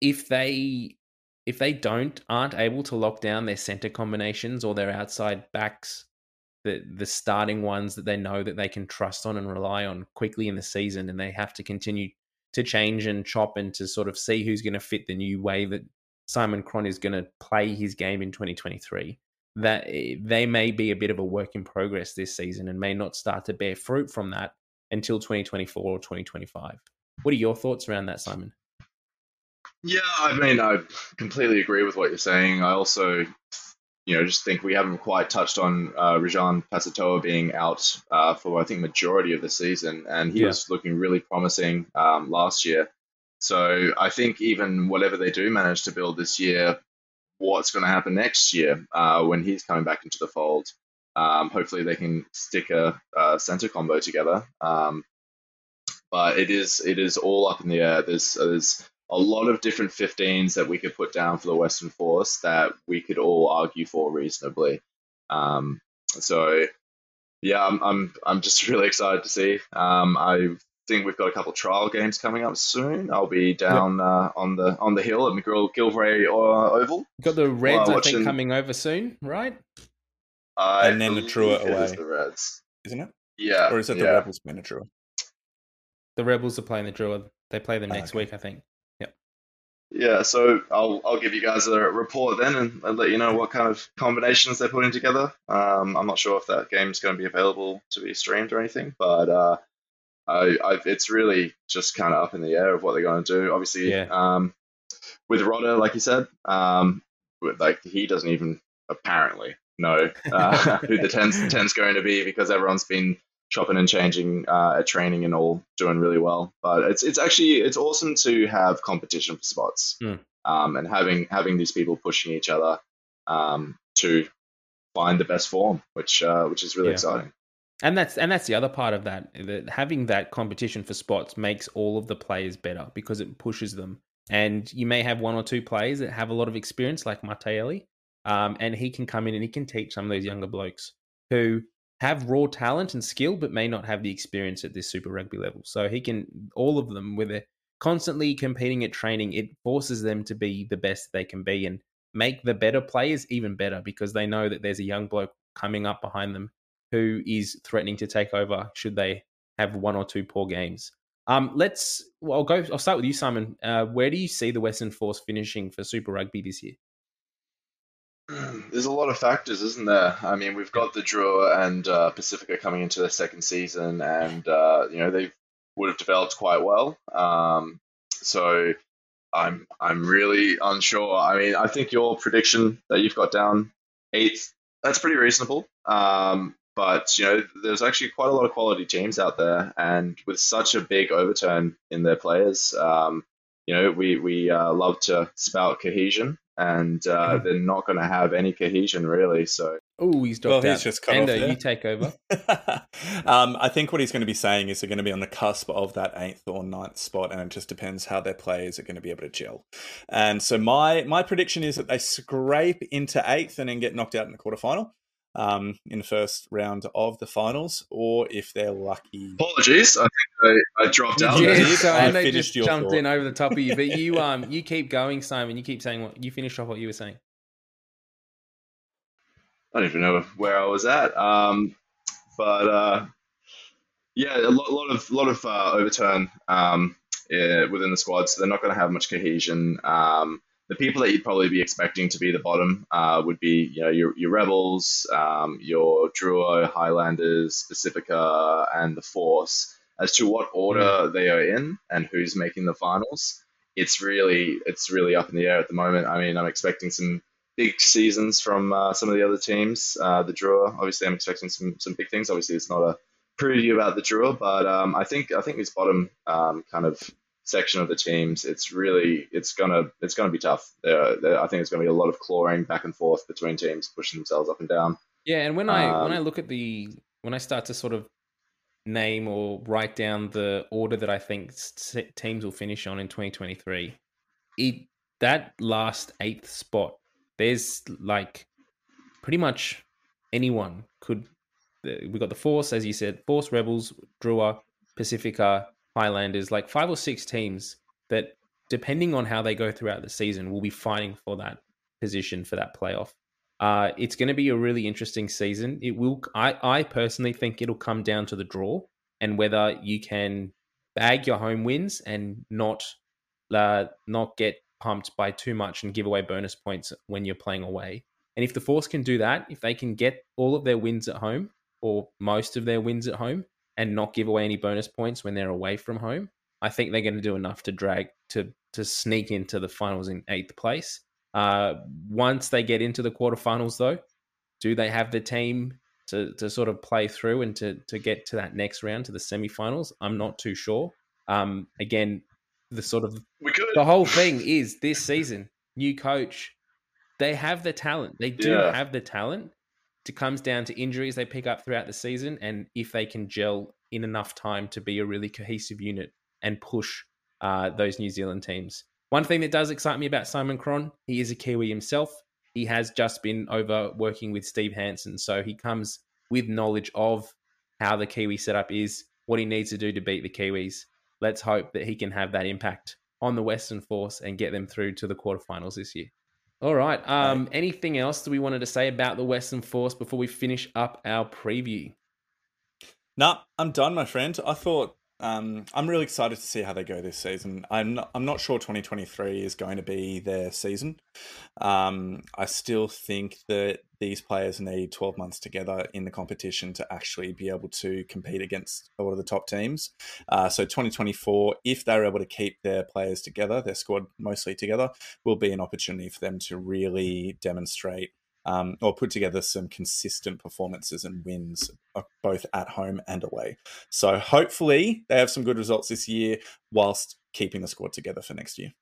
if they if they don't aren't able to lock down their center combinations or their outside backs the the starting ones that they know that they can trust on and rely on quickly in the season, and they have to continue to change and chop and to sort of see who's going to fit the new way that Simon Cron is going to play his game in 2023. That eh, they may be a bit of a work in progress this season and may not start to bear fruit from that until 2024 or 2025. What are your thoughts around that, Simon? Yeah, I mean, I completely agree with what you're saying. I also you know, just think we haven't quite touched on uh, Reesjan Pasitoa being out uh, for I think majority of the season, and he yeah. was looking really promising um, last year. So I think even whatever they do manage to build this year, what's going to happen next year uh, when he's coming back into the fold? Um, hopefully they can stick a, a center combo together. Um, but it is it is all up in the air. There's there's a lot of different 15s that we could put down for the Western Force that we could all argue for reasonably. Um, so, yeah, I'm, I'm, I'm just really excited to see. Um, I think we've got a couple trial games coming up soon. I'll be down yep. uh, on the on the hill at McGill Gilvray uh, Oval. Got the Reds, I think, coming over soon, right? I and then the Drua away. The Reds, isn't it? Yeah. Or is it the yeah. Rebels playing the Drua? The Rebels are playing the Drua. They play them next okay. week, I think. Yeah, so I'll I'll give you guys a report then and, and let you know what kind of combinations they're putting together. Um, I'm not sure if that game's going to be available to be streamed or anything, but uh, I, I've, it's really just kind of up in the air of what they're going to do. Obviously, yeah. um, with Rodda, like you said, um, like he doesn't even apparently know uh, who the 10's, 10's going to be because everyone's been chopping and changing uh, at training and all doing really well. But it's it's actually it's awesome to have competition for spots mm. um, and having having these people pushing each other um, to find the best form, which uh, which is really yeah. exciting. And that's and that's the other part of that. That having that competition for spots makes all of the players better because it pushes them. And you may have one or two players that have a lot of experience, like Martelli, um, and he can come in and he can teach some of those younger blokes who have raw talent and skill, but may not have the experience at this Super Rugby level. So he can, all of them, where they're constantly competing at training, it forces them to be the best they can be and make the better players even better because they know that there's a young bloke coming up behind them who is threatening to take over should they have one or two poor games. Um, let's. Well, I'll go. I'll start with you, Simon. Uh, where do you see the Western Force finishing for Super Rugby this year? There's a lot of factors, isn't there? I mean, we've got the Drua and uh, Pacifica coming into their second season, and uh, you know they would have developed quite well. Um, so I'm I'm really unsure. I mean, I think your prediction that you've got down eighth, that's pretty reasonable. Um, but you know, there's actually quite a lot of quality teams out there, and with such a big overturn in their players, um, you know, we we uh, love to spout cohesion, and uh, they're not going to have any cohesion really. So Oh, he's Well, dropped he's out. just cut off Endo, there. you take over. um, I think what he's going to be saying is they're going to be on the cusp of that eighth or ninth spot, and it just depends how their players are going to be able to gel. And so my my prediction is that they scrape into eighth and then get knocked out in the quarterfinal. Um, in the first round of the finals, or if they're lucky, apologies, I think I, I dropped out. You there. did. So I Endo finished just your jumped thought. in over the top of you, but you um you keep going, Simon. You keep saying what you finished off what you were saying. I don't even know where I was at. Um, but uh, yeah, a lot, lot of lot of uh, overturn um, eh, within the squad, so they're not going to have much cohesion. Um, the people that you'd probably be expecting to be the bottom uh, would be, you know, your, your rebels, um, your Drua, Highlanders, Pacifica, and the Force. As to what order they are in and who's making the finals, it's really it's really up in the air at the moment. I mean, I'm expecting some big seasons from uh, some of the other teams. Uh, the Drua, obviously, I'm expecting some some big things. Obviously, it's not a preview about the Drua, but um, I think I think this bottom um, kind of section of the teams, it's really it's gonna it's gonna be tough. There, I think it's gonna be a lot of clawing back and forth between teams, pushing themselves up and down. Yeah, and when I when Um, I look at the when I start to sort of name or write down the order that I think teams will finish on in 2023, it that last eighth spot, there's like pretty much anyone could. We got the Force, as you said, Force Rebels, Drua, Pacifica, Highlanders, like five or six teams that, depending on how they go throughout the season, will be fighting for that position for that playoff. Uh, it's going to be a really interesting season. It will. I, I personally think it'll come down to the draw and whether you can bag your home wins and not uh, not get pumped by too much and give away bonus points when you're playing away. And if the Force can do that, if they can get all of their wins at home or most of their wins at home and not give away any bonus points when they're away from home, I think they're going to do enough to drag to to sneak into the finals in eighth place. Uh, once they get into the quarterfinals, though, do they have the team to, to sort of play through and to, to get to that next round to the semifinals? I'm not too sure. Um, again, the sort of the whole thing is this season, new coach, they have the talent. They do Yeah. have the talent. It comes down to injuries they pick up throughout the season and if they can gel in enough time to be a really cohesive unit and push uh, those New Zealand teams. One thing that does excite me about Simon Cron, he is a Kiwi himself. He has just been over working with Steve Hansen, so he comes with knowledge of how the Kiwi setup is, what he needs to do to beat the Kiwis. Let's hope that he can have that impact on the Western Force and get them through to the quarterfinals this year. All right. Um, anything else that we wanted to say about the Western Force before we finish up our preview? Nah, I'm done, my friend. I thought um, I'm really excited to see how they go this season. I'm not, I'm not sure 2023 is going to be their season. Um, I still think that these players need 12 months together in the competition to actually be able to compete against a lot of the top teams. Uh, so 2024, if they're able to keep their players together, their squad mostly together, will be an opportunity for them to really demonstrate um, or put together some consistent performances and wins uh, both at home and away. So hopefully they have some good results this year whilst keeping the squad together for next year.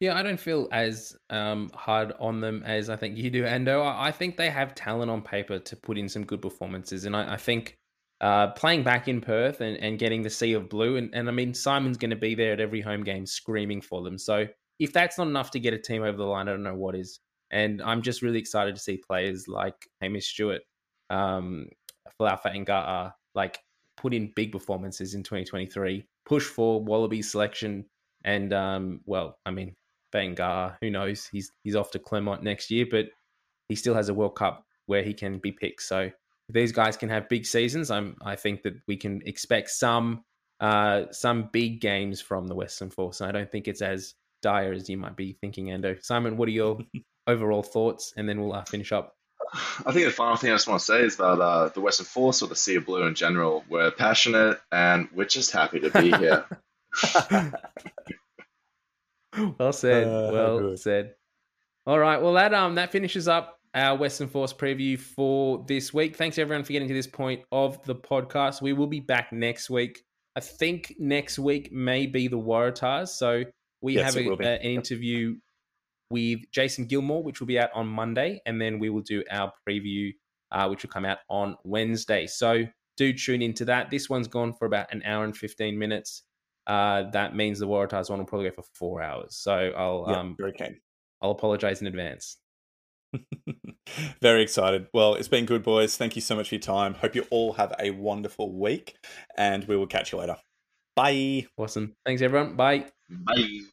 Yeah, I don't feel as um, hard on them as I think you do, Endo. I I think they have talent on paper to put in some good performances, and I, I think uh, playing back in Perth and, and getting the sea of blue, and, and I mean Simon's going to be there at every home game screaming for them. So if that's not enough to get a team over the line, I don't know what is. And I'm just really excited to see players like Hamish Stewart, um, and Ga'a, like put in big performances in 2023, push for Wallaby selection, and um, well, I mean Bengar, who knows? He's he's off to Clermont next year, but he still has a World Cup where he can be picked. So if these guys can have big seasons, I'm I think that we can expect some uh, some big games from the Western Force. And I don't think it's as dire as you might be thinking, Endo. Simon, what are your overall thoughts? And then we'll uh, finish up. I think the final thing I just want to say is about uh, the Western Force or the Sea of Blue in general. We're passionate and we're just happy to be here. well said. Uh, well good. said. All right. Well, that um that finishes up our Western Force preview for this week. Thanks everyone for getting to this point of the podcast. We will be back next week. I think next week may be the Waratahs. So we Yes, have a, a- an interview with Jason Gilmore, which will be out on Monday, and then we will do our preview, uh, which will come out on Wednesday. So do tune into that. This one's gone for about an hour and fifteen minutes. Uh, that means the Waratahs one will probably go for four hours. So I'll Yeah, um very keen. I'll apologize in advance. Very excited. Well, it's been good, boys. Thank you so much for your time. Hope you all have a wonderful week, and we will catch you later. Bye. Awesome. Thanks everyone. Bye. Bye.